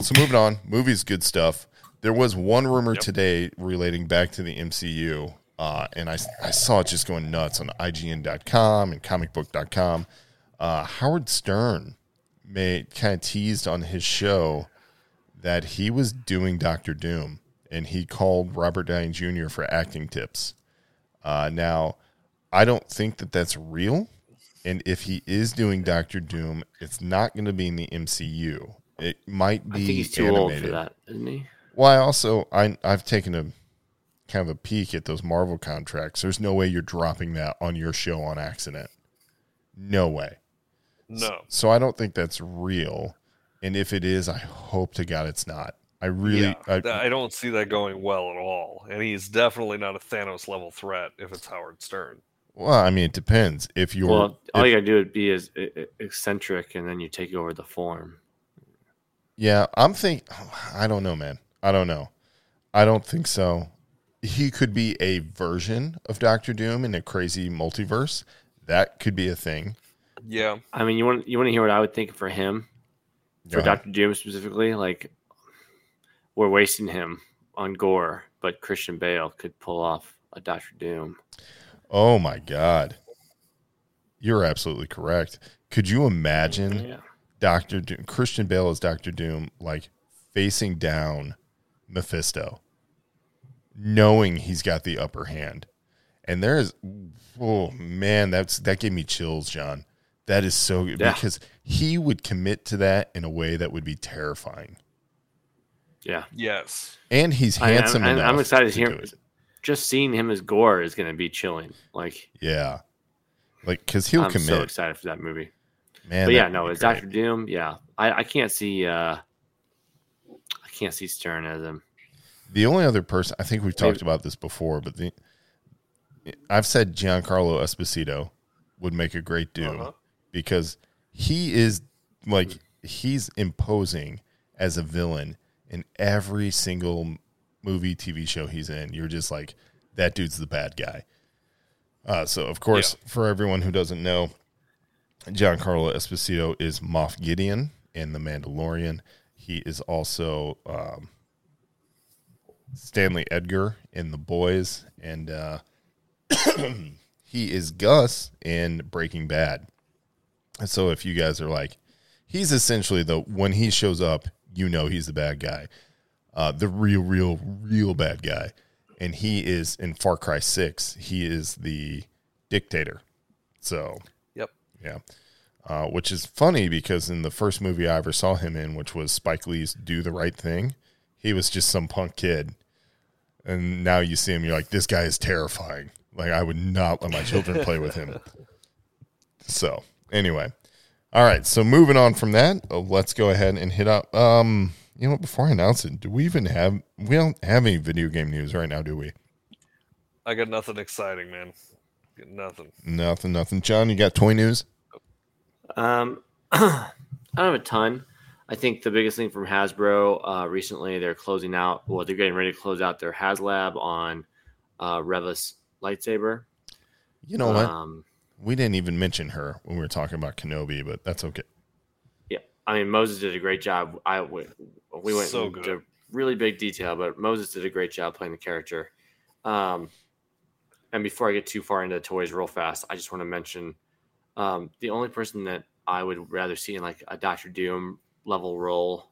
so moving on, movies, good stuff. There was one rumor Yep. today relating back to the MCU, uh, and I, I saw it just going nuts on IGN.com and comicbook.com. Uh, Howard Stern made kind of teased on his show that he was doing Doctor Doom, and he called Robert Downey Jr. for acting tips. Uh, now, I don't think that that's real. And if he is doing Doctor Doom, it's not going to be in the MCU. It might I be think he's too animated. old for that, isn't he? Well, I also I I've taken a kind of a peek at those Marvel contracts. There's no way you're dropping that on your show on accident. No way. No. So I don't think that's real. And if it is, I hope to God it's not. I really yeah, I, I don't see that going well at all. And he's definitely not a Thanos level threat if it's Howard Stern. Well, I mean it depends. If you're Well, all if- you gotta do would be is eccentric, and then you take over the form. Yeah, I'm think I don't know, man. I don't know. I don't think so. He could be a version of Doctor Doom in a crazy multiverse. That could be a thing. Yeah. I mean, you want you want to hear what I would think for him, for. Doctor Doom specifically? Like, we're wasting him on Gorr, but Christian Bale could pull off a Doctor Doom. Oh my god. You're absolutely correct. Could you imagine Yeah, Doctor Doom, Christian Bale as Doctor Doom like facing down Mephisto, knowing he's got the upper hand. And there is oh man, that's that gave me chills, John. That is so good Yeah. because he would commit to that in a way that would be terrifying. yeah. Yes. And he's handsome I'm, enough. I'm excited to to hear. Just seeing him as Gorr is going to be chilling. Like, Yeah. Like cuz he'll commit. I'm so excited for that movie. Man, but yeah, no, as. Doctor Doom, yeah, I, I can't see. uh I can't see Stern as him. The only other person I think we've talked Maybe- about this before, but the I've said Giancarlo Esposito would make a great Doom Uh-huh. because he is like he's imposing as a villain in every single movie, TV show he's in. You're just like that dude's the bad guy. Uh, so of course, for everyone who doesn't know, Giancarlo Esposito is Moff Gideon in The Mandalorian. He is also um, Stanley Edgar in The Boys, and uh, he is Gus in Breaking Bad. And So if you guys are like, he's essentially the when he shows up, you know he's the bad guy, uh, the real, real, real bad guy, and he is in Far Cry Six. He is the dictator. So Yep. yeah. Uh, which is funny because in the first movie I ever saw him in, which was Spike Lee's Do the Right Thing, he was just some punk kid. And now you see him, you're like, this guy is terrifying. Like, I would not let my children play with him. So, anyway. All right. So, moving on from that, uh, let's go ahead and hit up. Um, you know, before I announce it, do we even have, we don't have any video game news right now, do we? I got nothing exciting, man. Got nothing. Nothing, nothing. John, you got toy news? Um, I don't have a ton. I think the biggest thing from Hasbro uh, recently, they're closing out. Well, they're getting ready to close out their HasLab on uh, Reva's lightsaber. You know what? Um, We didn't even mention her when we were talking about Kenobi, but that's okay. Yeah, I mean Moses did a great job. I we, we went So into good. really big detail, but Moses did a great job playing the character. Um, and before I get too far into the toys, real fast, I just want to mention um, the only person that I would rather see in like a Doctor Doom level role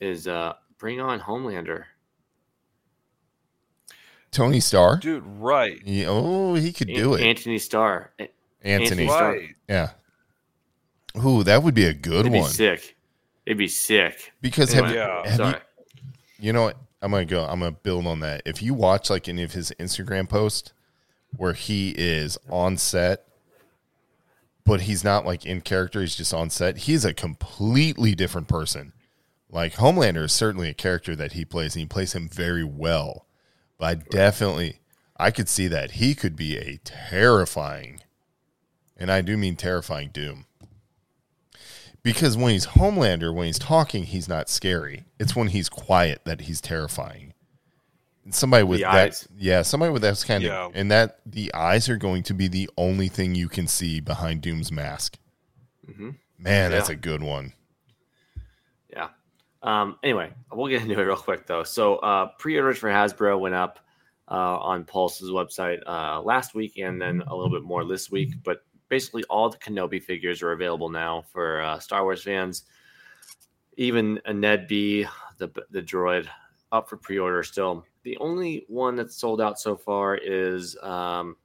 is uh, bring on Homelander. Tony Starr. Dude, right. He- oh, he could do An- it. Anthony Starr. Anthony. Anthony Starr. Right. Yeah. Ooh, that would be a good It'd be one. sick. It'd be sick. Because have, Anyway, you- Yeah. have Sorry. you, you know what? I'm gonna go. I'm gonna build on that. If you watch like any of his Instagram posts where he is on set, but he's not like in character, he's just on set. He's a completely different person. Like Homelander is certainly a character that he plays, and he plays him very well. But I definitely, I could see that he could be a terrifying, and I do mean terrifying Doom. Because when he's Homelander, when he's talking, he's not scary. It's when he's quiet that he's terrifying. And somebody with The that, eyes. yeah, somebody with that kind Yeah. of, and that the eyes are going to be the only thing you can see behind Doom's mask. Mhm. Man, that's a good one. Yeah. Um, anyway, we'll get into it real quick though. So uh, pre-orders for Hasbro went up uh, on Pulse's website uh, last week, and then a little bit more this week. But basically, all the Kenobi figures are available now for uh, Star Wars fans. Even a Ned B, the the droid, up for pre-order still. The only one that's sold out so far is, um,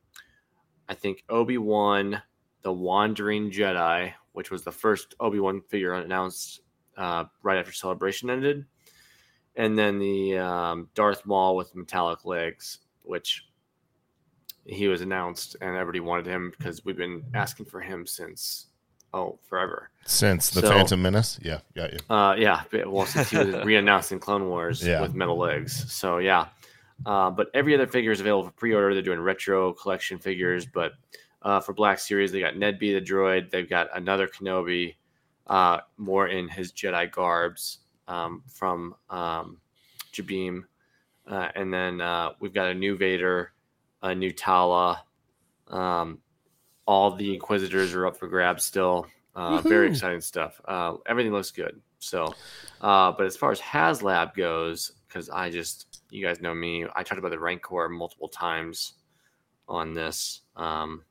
I think, Obi Wan, the Wandering Jedi, which was the first Obi Wan figure announced uh, right after Celebration ended, and then the um, Darth Maul with metallic legs, which he was announced, and everybody wanted him because we've been asking for him since oh forever. Since the So- Phantom Menace, yeah, got you. Uh, yeah, well, since he was re-announced in Clone Wars Yeah. with metal legs, so yeah. Uh, but every other figure is available for pre-order. They're doing retro collection figures, but uh, for Black Series, they got Ned B the droid. They've got another Kenobi, uh, more in his Jedi garbs um, from um, Jabiim, uh, and then uh, we've got a new Vader, a new Tala. Um, all the Inquisitors are up for grabs still. Uh, very exciting stuff. Uh, everything looks good. So, uh, but as far as HasLab goes, because I just, you guys know me, I talked about the Rancor multiple times on this um,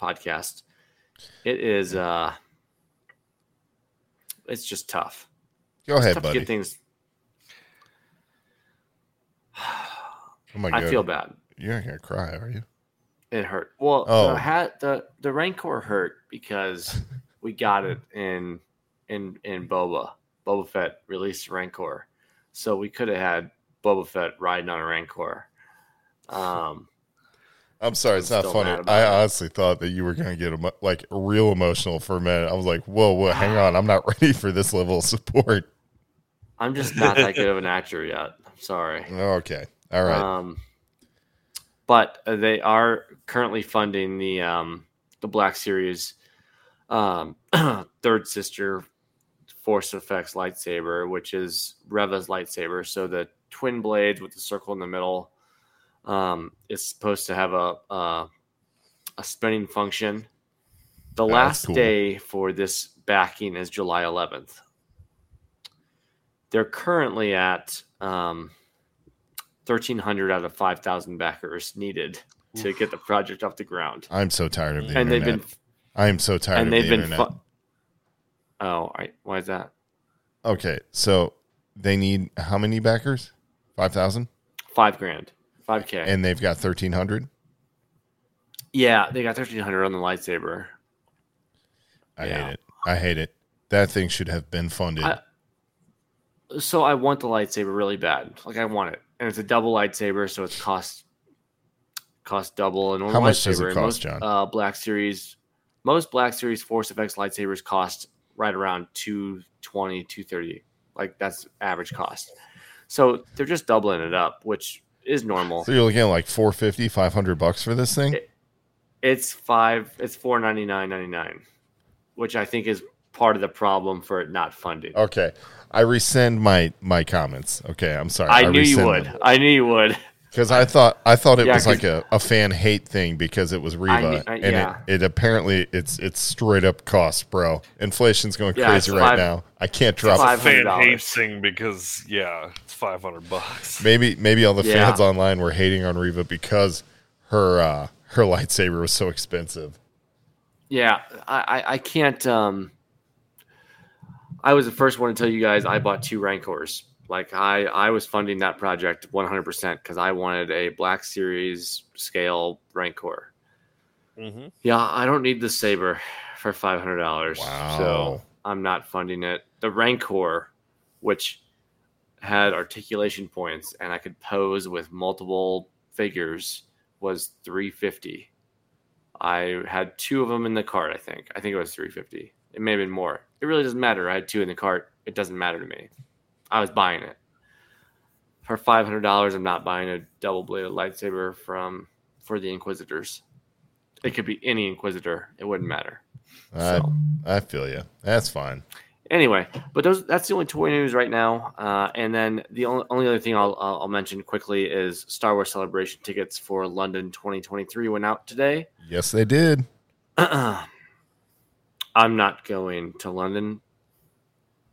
podcast. It is, uh, it's just tough. Go ahead, tough to buddy. get things. Oh my I feel bad. You're not gonna cry, are you? It hurt. Well, Oh. the hat the the Rancor hurt because we got it in in in Boba. Boba Fett released Rancor, so we could have had Boba Fett riding on a Rancor. Um, I'm sorry, it's I'm not funny. I it. honestly thought that you were gonna get emo- like real emotional for a minute. I was like, whoa, whoa, hang on, I'm not ready for this level of support. I'm just not that good of an actor yet. I'm sorry. Okay, all right. Um, but uh, they are currently funding the um, the Black Series um, third sister Force Effects lightsaber, which is Reva's lightsaber. So the twin blades with the circle in the middle um, is supposed to have a a, a spinning function. The Oh, last cool. day for this backing is July 11th. They're currently at um, 1,300 out of 5,000 backers needed to get the project off the ground. I'm so tired of the And they've internet. been I am so tired and of they've the been internet. fu- oh I, why is that okay, so they need how many backers? Five thousand, five grand five k and they've got thirteen hundred. yeah they got 1300 on the lightsaber I Yeah. hate it. I hate it. That thing should have been funded. I- so i want the lightsaber really bad like i want it and it's a double lightsaber so it's cost cost double and How much does it cost, most, John? uh, black series most black series force effects lightsabers cost right around 220 230 like that's average cost so they're just doubling it up which is normal so you're looking at like 450, 500 bucks for this thing. It- It's five. It's four ninety nine ninety nine, which I think is part of the problem for it not funded. Okay, I rescind my my comments. Okay, I'm sorry. I knew you would. I knew you would. because I thought I thought it Yeah, was 'cause- like a, a fan hate thing because it was Reva, I knew- I- and yeah. it, it apparently it's it's straight up cost, bro. Inflation's going Yeah, crazy right five- now. I can't drop five- it. Fan hate $500. thing because yeah, it's five hundred bucks. Maybe maybe all the Yeah. fans online were hating on Reva because her uh, her lightsaber was so expensive. Yeah, I, I, I can't. Um, I was the first one to tell you guys I bought two Rancors. Like I, I was funding that project 100% because I wanted a Black Series scale Rancor. Mm-hmm. Yeah, I don't need the saber for five hundred dollars. Wow. So I'm not funding it. The Rancor, which had articulation points and I could pose with multiple figures, was three fifty. I had two of them in the cart. I think. I think it was three fifty. It may have been more. It really doesn't matter. I had two in the cart. It doesn't matter to me. I was buying it for five hundred dollars. I'm not buying a double bladed lightsaber from for the Inquisitors. It could be any Inquisitor. It wouldn't matter. I So. I feel you. That's fine. Anyway, but those that's the only toy news right now. Uh, and then the only, only other thing I'll, I'll I'll mention quickly is Star Wars Celebration tickets for London 2023 went out today. Yes, they did. I'm not going to London.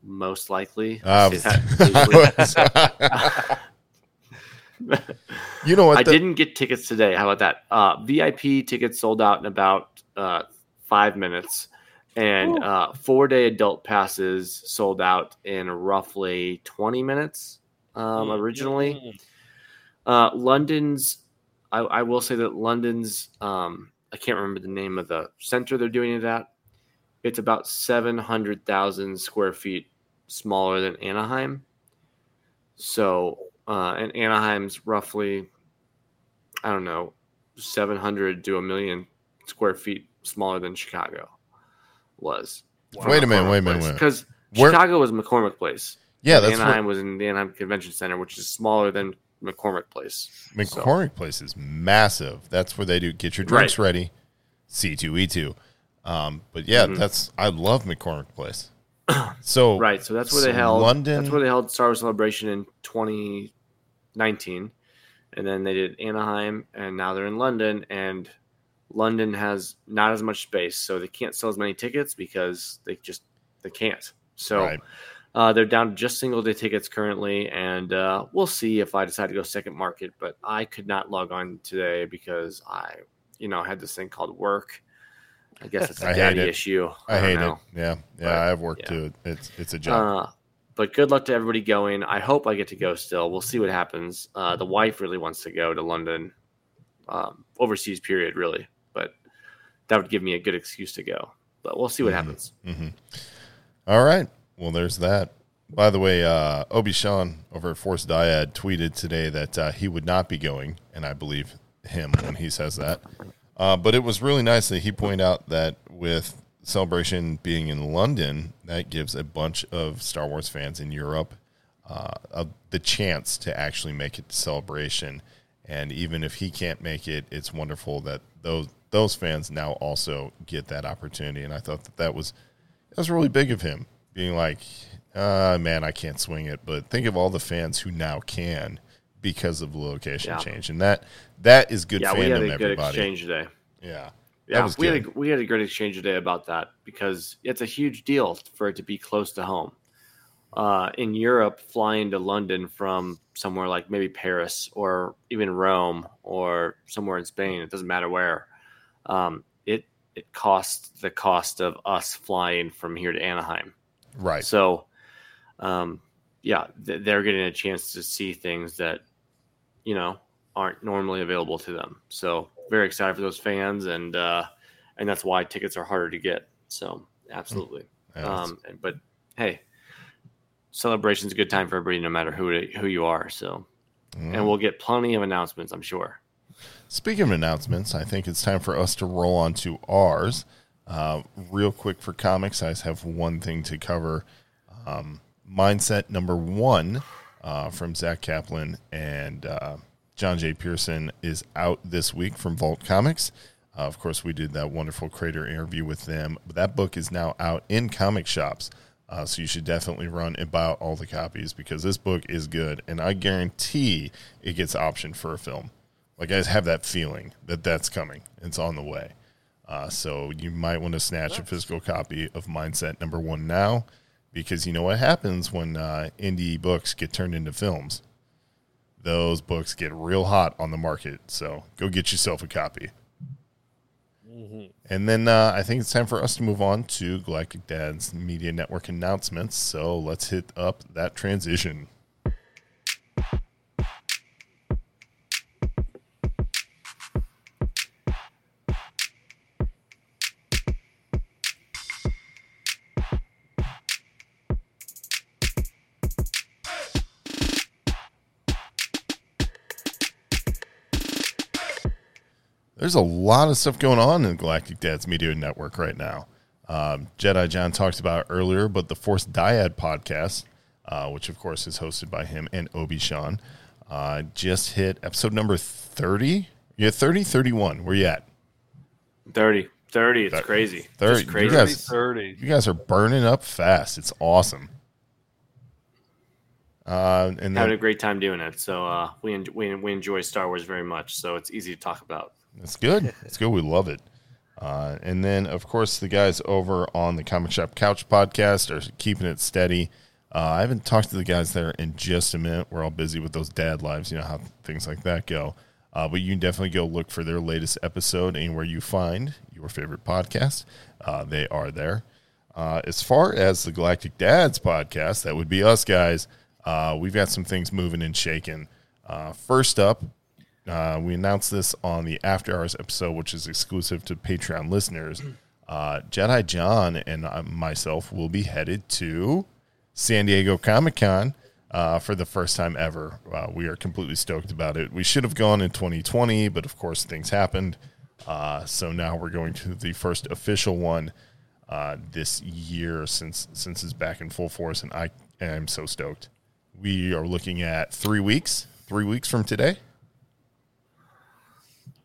Most likely, Say that easily. you know what? I the- didn't get tickets today. How about that? Uh, VIP tickets sold out in about uh, five minutes, and uh, four day adult passes sold out in roughly 20 minutes um, originally. Uh, London's, I, I will say that London's, um, I can't remember the name of the center they're doing it at. It's about 700,000 square feet smaller than Anaheim. So, uh, and Anaheim's roughly, I don't know, 700 to a million square feet smaller than Chicago was. Wait a minute, wait a minute, wait a minute. Because Chicago was McCormick Place. yeah, that's what, Anaheim was in the Anaheim Convention Center, which is smaller than McCormick Place. McCormick Place is massive. That's where they do get your drinks Right. ready. C two E two. Um, but yeah, Mhm. that's I love McCormick Place. So Right, so that's where so they held London. That's where they held Star Wars Celebration in 2019, and then they did Anaheim, and now they're in London, and London has not as much space, so they can't sell as many tickets because they just they can't. So Right. uh, they're down to just single day tickets currently, and uh, we'll see if I decide to go second market. But I could not log on today because I, you know, had this thing called work. I guess it's a I daddy it. issue. I, don't hate know. it. Yeah, yeah. But, I have work yeah. too. It's it's a job. Uh, but good luck to everybody going. I hope I get to go still. We'll see what happens. Uh, the wife really wants to go to London, um, overseas period, really. But that would give me a good excuse to go. But we'll see what happens. hmm All right. Well, there's that. By the way, uh, Obi Sean over at Force Dyad tweeted today that uh, he would not be going, and I believe him when he says that. Uh, but it was really nice that he pointed out that with Celebration being in London, that gives a bunch of Star Wars fans in Europe uh, uh, the chance to actually make it to Celebration And even if he can't make it, it's wonderful that those those fans now also get that opportunity. And I thought that that was that was really big of him, being like, uh, "Man, I can't swing it," but think of all the fans who now can because of the location Yeah. change, and that that is good yeah, fandom. we had a good everybody, exchange today. yeah, Yeah, we good. had a, we had a great exchange today about that because it's a huge deal for it to be close to home. Uh, in Europe, flying to London from somewhere like maybe Paris or even Rome or somewhere in Spain, it doesn't matter where. Um, it it costs the cost of us flying from here to Anaheim. right. So, um, yeah, th- they're getting a chance to see things that, you know, aren't normally available to them. So, very excited for those fans, and uh, and that's why tickets are harder to get. So, absolutely. Yeah, Um, but hey, celebration's a good time for everybody, no matter who it- who you are. So, Mm. and we'll get plenty of announcements, I'm sure. Speaking of announcements, I think it's time for us to roll on to ours. Uh, real quick for comics, I just have one thing to cover. Um, mindset number one uh, from Zack Kaplan and uh, John J. Pearson is out this week from Vault Comics. Uh, of course, we did that wonderful Crater interview with them. But that book is now out in comic shops. Uh, so you should definitely run and buy all the copies because this book is good. And I guarantee it gets optioned for a film. Like I just have that feeling that that's coming. It's on the way. Uh, so you might want to snatch a physical copy of Mindset number one now, because you know what happens when uh, indie books get turned into films. Those books get real hot on the market. So go get yourself a copy. And then uh, I think it's time for us to move on to Galactic Dad's Media Network announcements. So let's hit up that transition. There's a lot of stuff going on in Galactic Dad's Media Network right now. Um, Jedi John talked about earlier, but the Force Dyad podcast, uh, which of course is hosted by him and Obi Sean, uh, just hit episode number 30. Yeah, 30, 31. Where you at? 30. 30. It's Thir- crazy. 30. Just You crazy. guys- 30. You guys are burning up fast. It's awesome. Uh, and Having a great time doing it. So uh, we, en- we we enjoy Star Wars very much. So it's easy to talk about. It's good. It's good. We love it. Uh, and then, of course, the guys over on the Comic Shop Couch podcast are keeping it steady. Uh, I haven't talked to the guys there in just a minute. We're all busy with those dad lives, you know how things like that go. Uh, but you can definitely go look for their latest episode anywhere you find your favorite podcast. Uh, they are there. Uh, as far as the Galactic Dads podcast, that would be us guys. Uh, we've got some things moving and shaking. First up, uh, we announced this on the After Hours episode, which is exclusive to Patreon listeners. Uh, Jedi John and uh, myself will be headed to San Diego Comic Con uh, for the first time ever. Uh, we are completely stoked about it. We should have gone in 2020, but of course things happened. Uh, so now we're going to the first official one uh, this year since since it's back in full force, and I am so stoked. We are looking at three weeks, three weeks from today.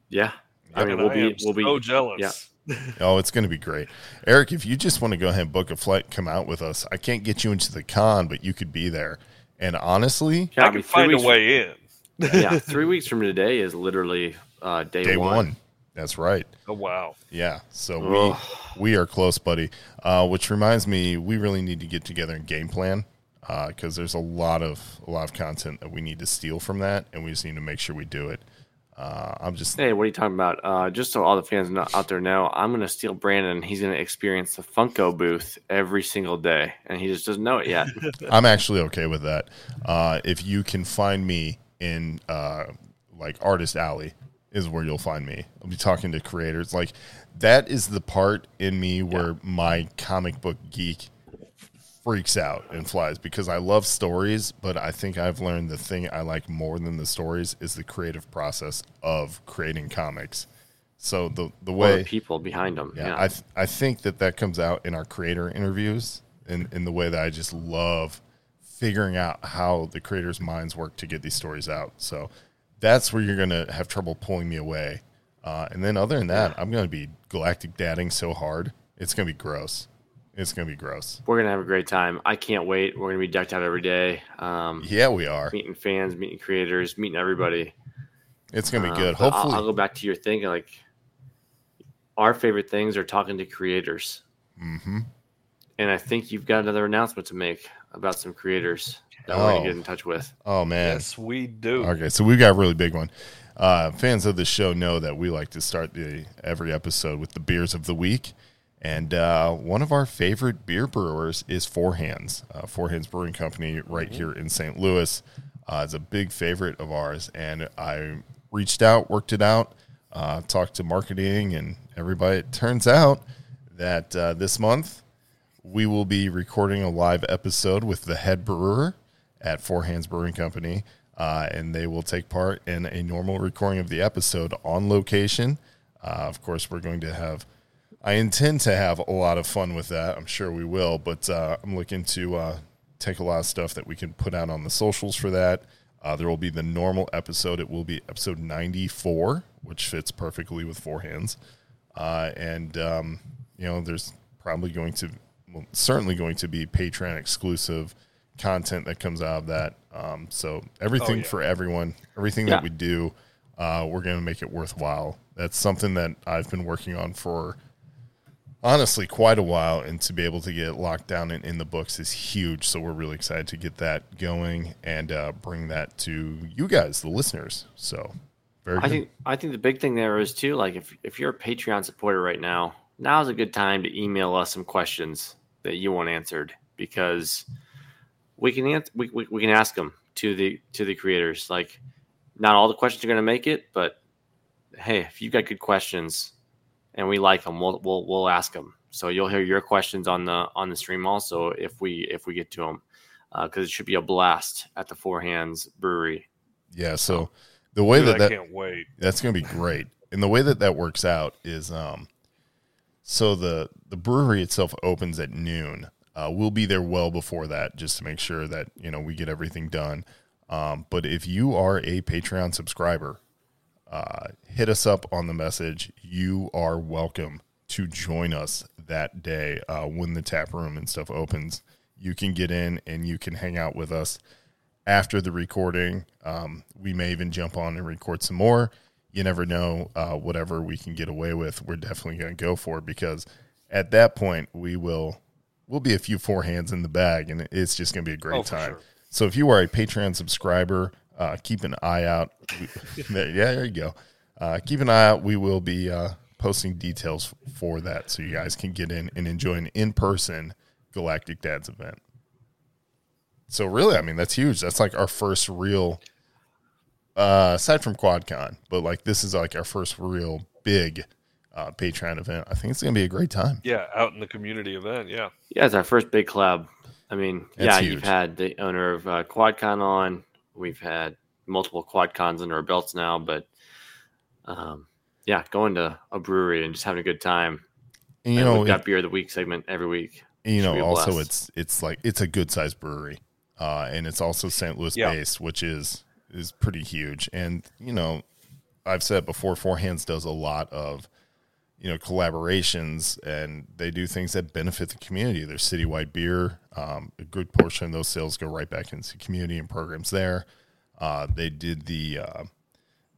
Yeah. I mean, we'll I be am we'll be so jealous. Yeah. Oh, it's going to be great. Eric, if you just want to go ahead and book a flight, come out with us. I can't get you into the con, but you could be there. And honestly, Yeah, I mean, can find a weeks- way in. yeah, three weeks from today is literally uh, day, day one. one. That's right. Oh, wow. Yeah. So Ugh. we we are close, buddy. Uh, which reminds me, we really need to get together and game plan because there's a lot of a lot of content that we need to steal from that, and we just need to make sure we do it. Uh, I'm just Hey, what are you talking about? Uh, just so all the fans out there know, I'm going to steal Brandon. He's going to experience the Funko booth every single day, and he just doesn't know it yet. I'm actually okay with that. Uh, if you can find me in uh, like Artist Alley, is where you'll find me. I'll be talking to creators. Like that is the part in me where my comic book geek freaks out and flies because I love stories, but I think I've learned the thing I like more than the stories is the creative process of creating comics. So the the way the people behind them, yeah, Yeah, I th- I think that that comes out in our creator interviews, in in the way that I just love figuring out how the creators' minds work to get these stories out. So that's where you're gonna have trouble pulling me away. Uh, and then other than that, I'm gonna be galactic dadding so hard, it's gonna be gross. It's gonna be gross. We're gonna have a great time. I can't wait. We're gonna be decked out every day. Um, Yeah, we are. meeting fans, meeting creators, meeting everybody. It's gonna be good. but I'll- Hopefully, I'll, go back to your thing. Like, our favorite things are talking to creators, hmm and I think you've got another announcement to make about some creators that we're Oh. gonna get in touch with. Oh man. Yes, we do. Okay, so we've got a really big one. Uh, fans of the show know that we like to start the every episode with the beers of the week, and uh, one of our favorite beer brewers is Four Hands. Uh, Four Hands Brewing Company, right here in St. Louis, uh, is a big favorite of ours, and I reached out, worked it out, uh, talked to marketing and everybody. It turns out that uh, this month we will be recording a live episode with the head brewer at Four Hands Brewing Company, uh, and they will take part in a normal recording of the episode on location. Of course, we're going to have. I intend to have a lot of fun with that. I'm sure we will, but uh, I'm looking to uh, take a lot of stuff that we can put out on the socials for that. Uh, there will be the normal episode. It will be episode 94, which fits perfectly with Four Hands. Uh, and, um, you know, there's probably going to, well, certainly going to be Patreon exclusive content that comes out of that. Um, so everything yeah. for everyone, everything Yeah. that we do, uh, we're going to make it worthwhile. That's something that I've been working on for honestly quite a while and to be able to get locked down in, in the books is huge so we're really excited to get that going and uh, bring that to you guys the listeners so very I good. think I think the big thing there is too, like if if you're a Patreon supporter right now, now's a good time to email us some questions that you want answered because we can answer we, we, we can ask them to the to the creators. Like not all the questions are going to make it, but hey, if you've got good questions and we like them, we'll we'll we'll ask them. So you'll hear your questions on the on the stream also if we if we get to them because it should be a blast at the Four Hands Brewery. yeah so the way Dude, that, I that can't wait. That's going to be great. And the way that that works out is, um, so the the brewery itself opens at noon. Uh, we'll be there well before that, just to make sure that you know we get everything done. Um, but if you are a Patreon subscriber, uh, hit us up on the message. You are welcome to join us that day uh, when the tap room and stuff opens. You can get in and you can hang out with us after the recording. Um, we may even jump on and record some more. You never know. Uh, whatever we can get away with, we're definitely going to go for because at that point we will we'll be a few Four Hands in the bag, and it's just going to be a great Oh, time. sure. So if you are a Patreon subscriber, uh, keep an eye out. There- yeah, there you go. Uh, keep an eye out. We will be uh, posting details for that, so you guys can get in and enjoy an in-person Galactic Dads event. So really, I mean, that's huge. That's like our first real, uh, aside from QuadCon, but like this is like our first real big uh, Patreon event. I think it's gonna be a great time. Yeah, out in the community event. Yeah. Yeah, it's our first big club. I mean, That's yeah, huge. you've had the owner of uh, QuadCon on. We've had multiple QuadCons under our belts now, but um, yeah, going to a brewery and just having a good time. And you And know, we've it- beer of the week segment every week. And, you know also blast. it's it's like it's a good sized brewery uh and it's also st louis Yeah. based which is is pretty huge and you know i've said before four hands does a lot of you know collaborations and they do things that benefit the community there's citywide beer um, a good portion of those sales go right back into community and programs there uh, they did the uh,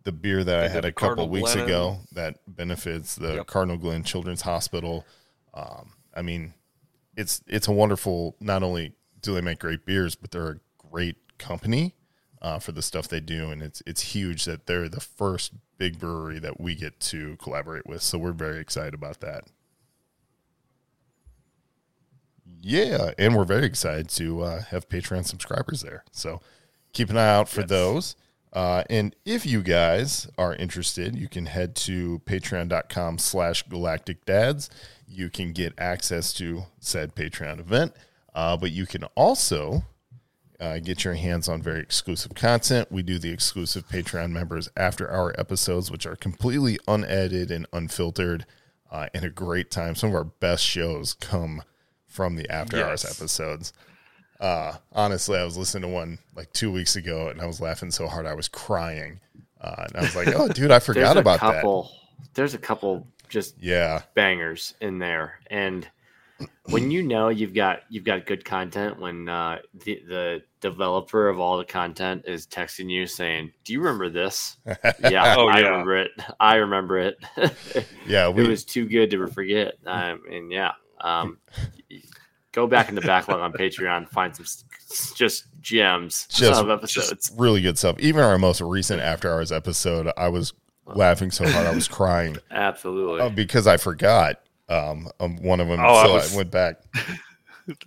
the beer that i had a couple weeks Glen. ago that benefits the Yep. cardinal glennon children's hospital um, i mean it's it's a wonderful. Not only do they make great beers, but they're a great company uh, for the stuff they do, and it's it's huge that they're the first big brewery that we get to collaborate with. So we're very excited about that. Yeah, and we're very excited to uh, have Patreon subscribers there. So keep an eye out for those. Uh, and if you guys are interested, you can head to patreon.com slash galactic dads. You can get access to said Patreon event. Uh, but you can also uh, get your hands on very exclusive content. We do the exclusive Patreon members after our episodes, which are completely unedited and unfiltered uh, and a great time. Some of our best shows come from the after hours episodes. Uh, honestly, I was listening to one like two weeks ago and I was laughing so hard I was crying Uh, and I was like, oh, dude, I forgot about that. couple. There's a couple just Yeah, bangers in there, and when you know you've got you've got good content, when uh, the the developer of all the content is texting you saying, "Do you remember this?" Yeah, Oh, I yeah. remember it. I remember it. yeah. it was too good to forget. Um, and yeah, um, go back in the backlog on Patreon, find some just gems just, of episodes. just really good stuff. Even our most recent after hours episode, I was laughing so hard I was crying Absolutely. uh, because I forgot um, um, one of them. Oh, I so I, was- went back.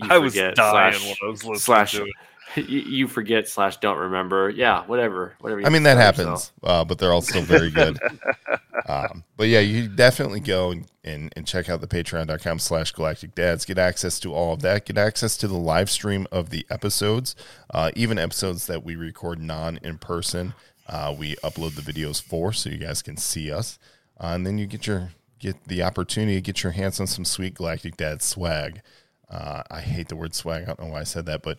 I was dying slash- when I was listening slash to it. you, you forget slash don't remember. Yeah, whatever. Whatever. You I mean that happens, uh, but they're all still very good. um, but yeah, you definitely go and, and, and check out the patreon.com slash galactic dads. Get access to all of that. Get access to the live stream of the episodes, uh, even episodes that we record non in person. Uh, we upload the videos for so you guys can see us. Uh, and then you get your get the opportunity to get your hands on some sweet galactic dad swag. Uh, I hate the word swag. I don't know why I said that, but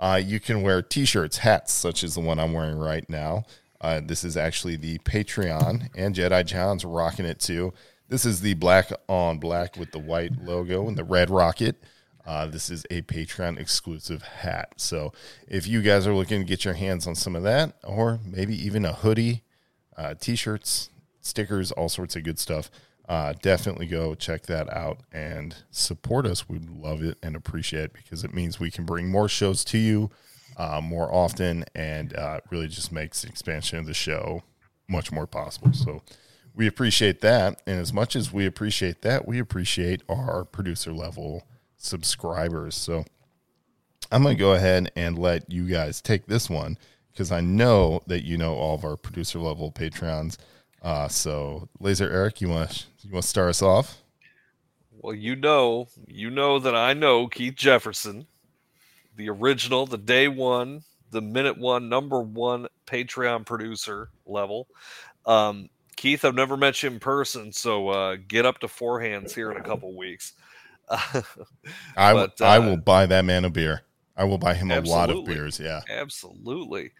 uh, you can wear t-shirts, hats, such as the one I'm wearing right now. Uh, this is actually the Patreon, and Jedi John's rocking it too. This is the black on black with the white logo and the red rocket. Uh, this is a Patreon exclusive hat. So if you guys are looking to get your hands on some of that, or maybe even a hoodie, uh, t-shirts, stickers, all sorts of good stuff. Uh, definitely go check that out and support us. We'd love it and appreciate it because it means we can bring more shows to you uh, more often and uh, really just makes the expansion of the show much more possible. So we appreciate that. And as much as we appreciate that, we appreciate our producer level subscribers. So I'm going to go ahead and let you guys take this one because I know that you know all of our producer level patrons. Uh, so, Laser Eric, you want you want to start us off? Well, you know, you know that I know Keith Jefferson, the original, the day one, the minute one, number one Patreon producer level. Um, Keith, I've never met you in person, so uh, get up to four hands here in a couple weeks. I But, I uh, will buy that man a beer. I will buy him a lot of beers. Yeah, Absolutely.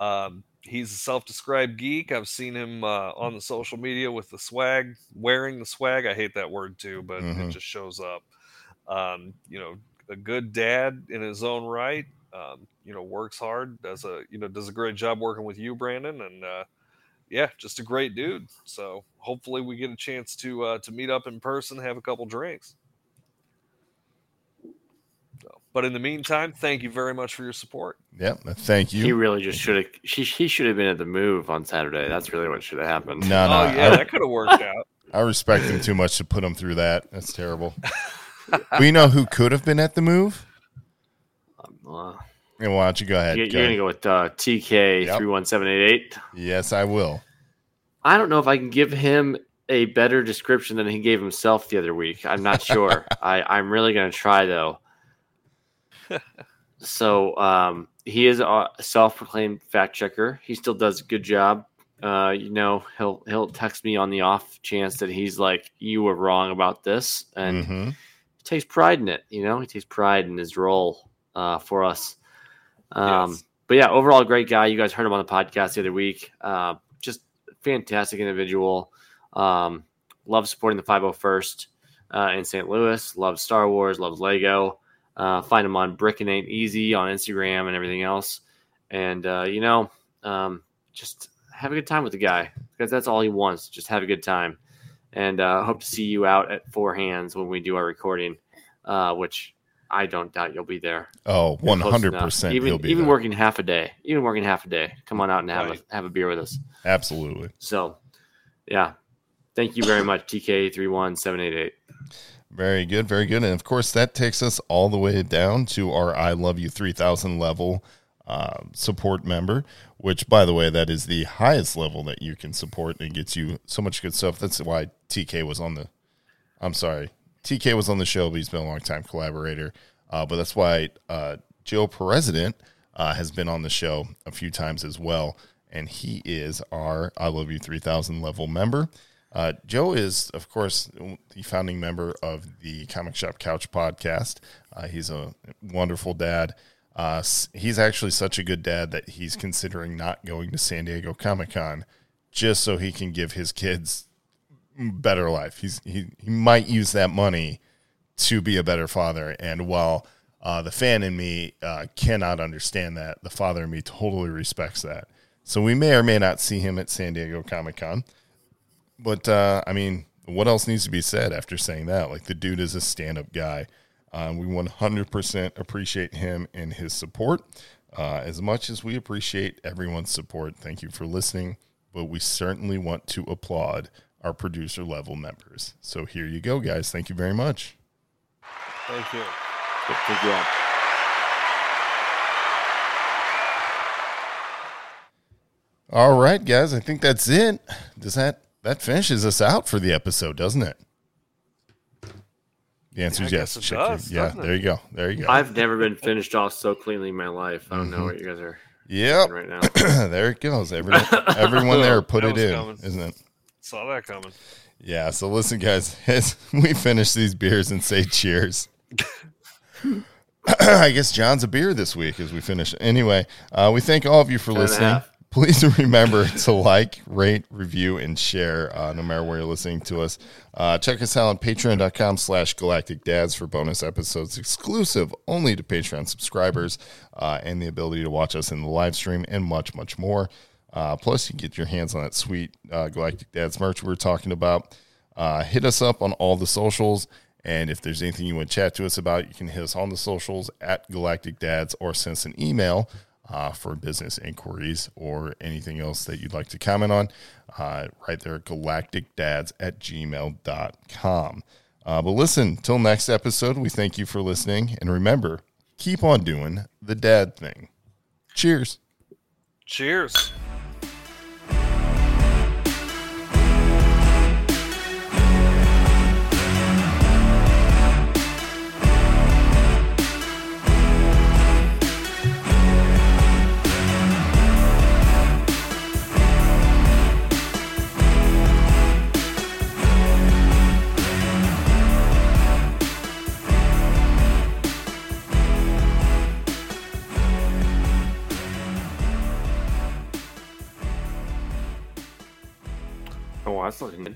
Um, he's a self-described geek. I've seen him uh, on the social media with the swag, wearing the swag. I hate that word too, but Mhm. it just shows up. Um, you know, a good dad in his own right. Um, you know, works hard. Does a you know does a great job working with you, Brandon, and uh, yeah, just a great dude. So hopefully we get a chance to uh, to meet up in person, have a couple drinks. So, but in the meantime, thank you very much for your support. yeah. Thank you. He really just should have. He, he should have been at the move on Saturday. That's really what should have happened. No, no, oh yeah, I, that could have worked out. I respect him too much to put him through that. That's terrible. we know who could have been at the move. Uh, And why don't you go ahead? you- Go you're ahead. gonna go with uh, TK three one seven eight eight. Yes, I will. I don't know if I can give him a better description than he gave himself the other week. I'm not sure. I, I'm really going to try though. So um, he is a self-proclaimed fact checker. He still does a good job. Uh, you know, he'll he'll text me on the off chance that he's like, "You were wrong about this," and hmm he takes pride in it. You know, he takes pride in his role uh, for us. Um, Yes. But yeah, overall, great guy. You guys heard him on the podcast the other week. Uh, just fantastic individual. Um, loves supporting the 501st uh, in St. Louis. Loves Star Wars. Loves Lego. Uh, find him on Bricking Ain't Easy on Instagram and everything else. And uh, you know, um, just have a good time with the guy because that's all he wants. Just have a good time. And uh, hope to see you out at Four Hands when we do our recording, uh, which I don't doubt you'll be there. Oh, one hundred percent. Even even there. working half a day, even working half a day. Come on out and have Right. a have a beer with us. Absolutely. So, yeah, thank you very much, TK three one seven eight eight. Very good, very good. And of course, that takes us all the way down to our I Love You 3000 level uh, support member, which, by the way, that is the highest level that you can support and gets you so much good stuff. That's why TK was on the, I'm sorry, TK was on the show, but he's been a long time collaborator. Uh, but that's why uh, Joe President uh, has been on the show a few times as well. And he is our I Love You 3000 level member. Uh, Joe is, of course, the founding member of the Comic Shop Couch podcast. Uh, he's a wonderful dad. Uh, he's actually such a good dad that he's considering not going to San Diego Comic Con just so he can give his kids better life. He's he he might use that money to be a better father. And while uh, the fan in me uh, cannot understand that, the father in me totally respects that. So we may or may not see him at San Diego Comic Con. But uh, I mean, what else needs to be said after saying that? Like the dude is a stand up guy. Um, we 100% appreciate him and his support uh, as much as we appreciate everyone's support. Thank you for listening. But we certainly want to applaud our producer level members. So here you go, guys. Thank you very much. Thank you. Thank you all. All right, guys. I think that's it. Does that that finishes us out for the episode, doesn't it? The answer Yeah, is yes. guess it Check your- does, yeah, doesn't it? there you go. There you go. I've never been finished off so cleanly in my life. I don't know what you guys are Yeah, right now. there it goes. Everyone, everyone there put it in, coming. isn't it? Saw that coming. Yeah. So listen, guys, as we finish these beers and say cheers. I guess John's a beer this week as we finish. Anyway, uh, we thank all of you for Ten listening. Please remember to like, rate, review, and share uh, no matter where you're listening to us. Uh, check us out on patreon.com slash galactic dads for bonus episodes exclusive only to Patreon subscribers uh, and the ability to watch us in the live stream and much, much more. Uh, plus, you can get your hands on that sweet uh, Galactic Dads merch we were talking about. Uh, hit us up on all the socials. And if there's anything you want to chat to us about, you can hit us on the socials at Galactic Dads or send us an email uh, for business inquiries or anything else that you'd like to comment on. Uh, right there galacticdads at gmail.com. Uh, but listen, till next episode, we thank you for listening. And remember, keep on doing the dad thing. Cheers. Cheers. Good.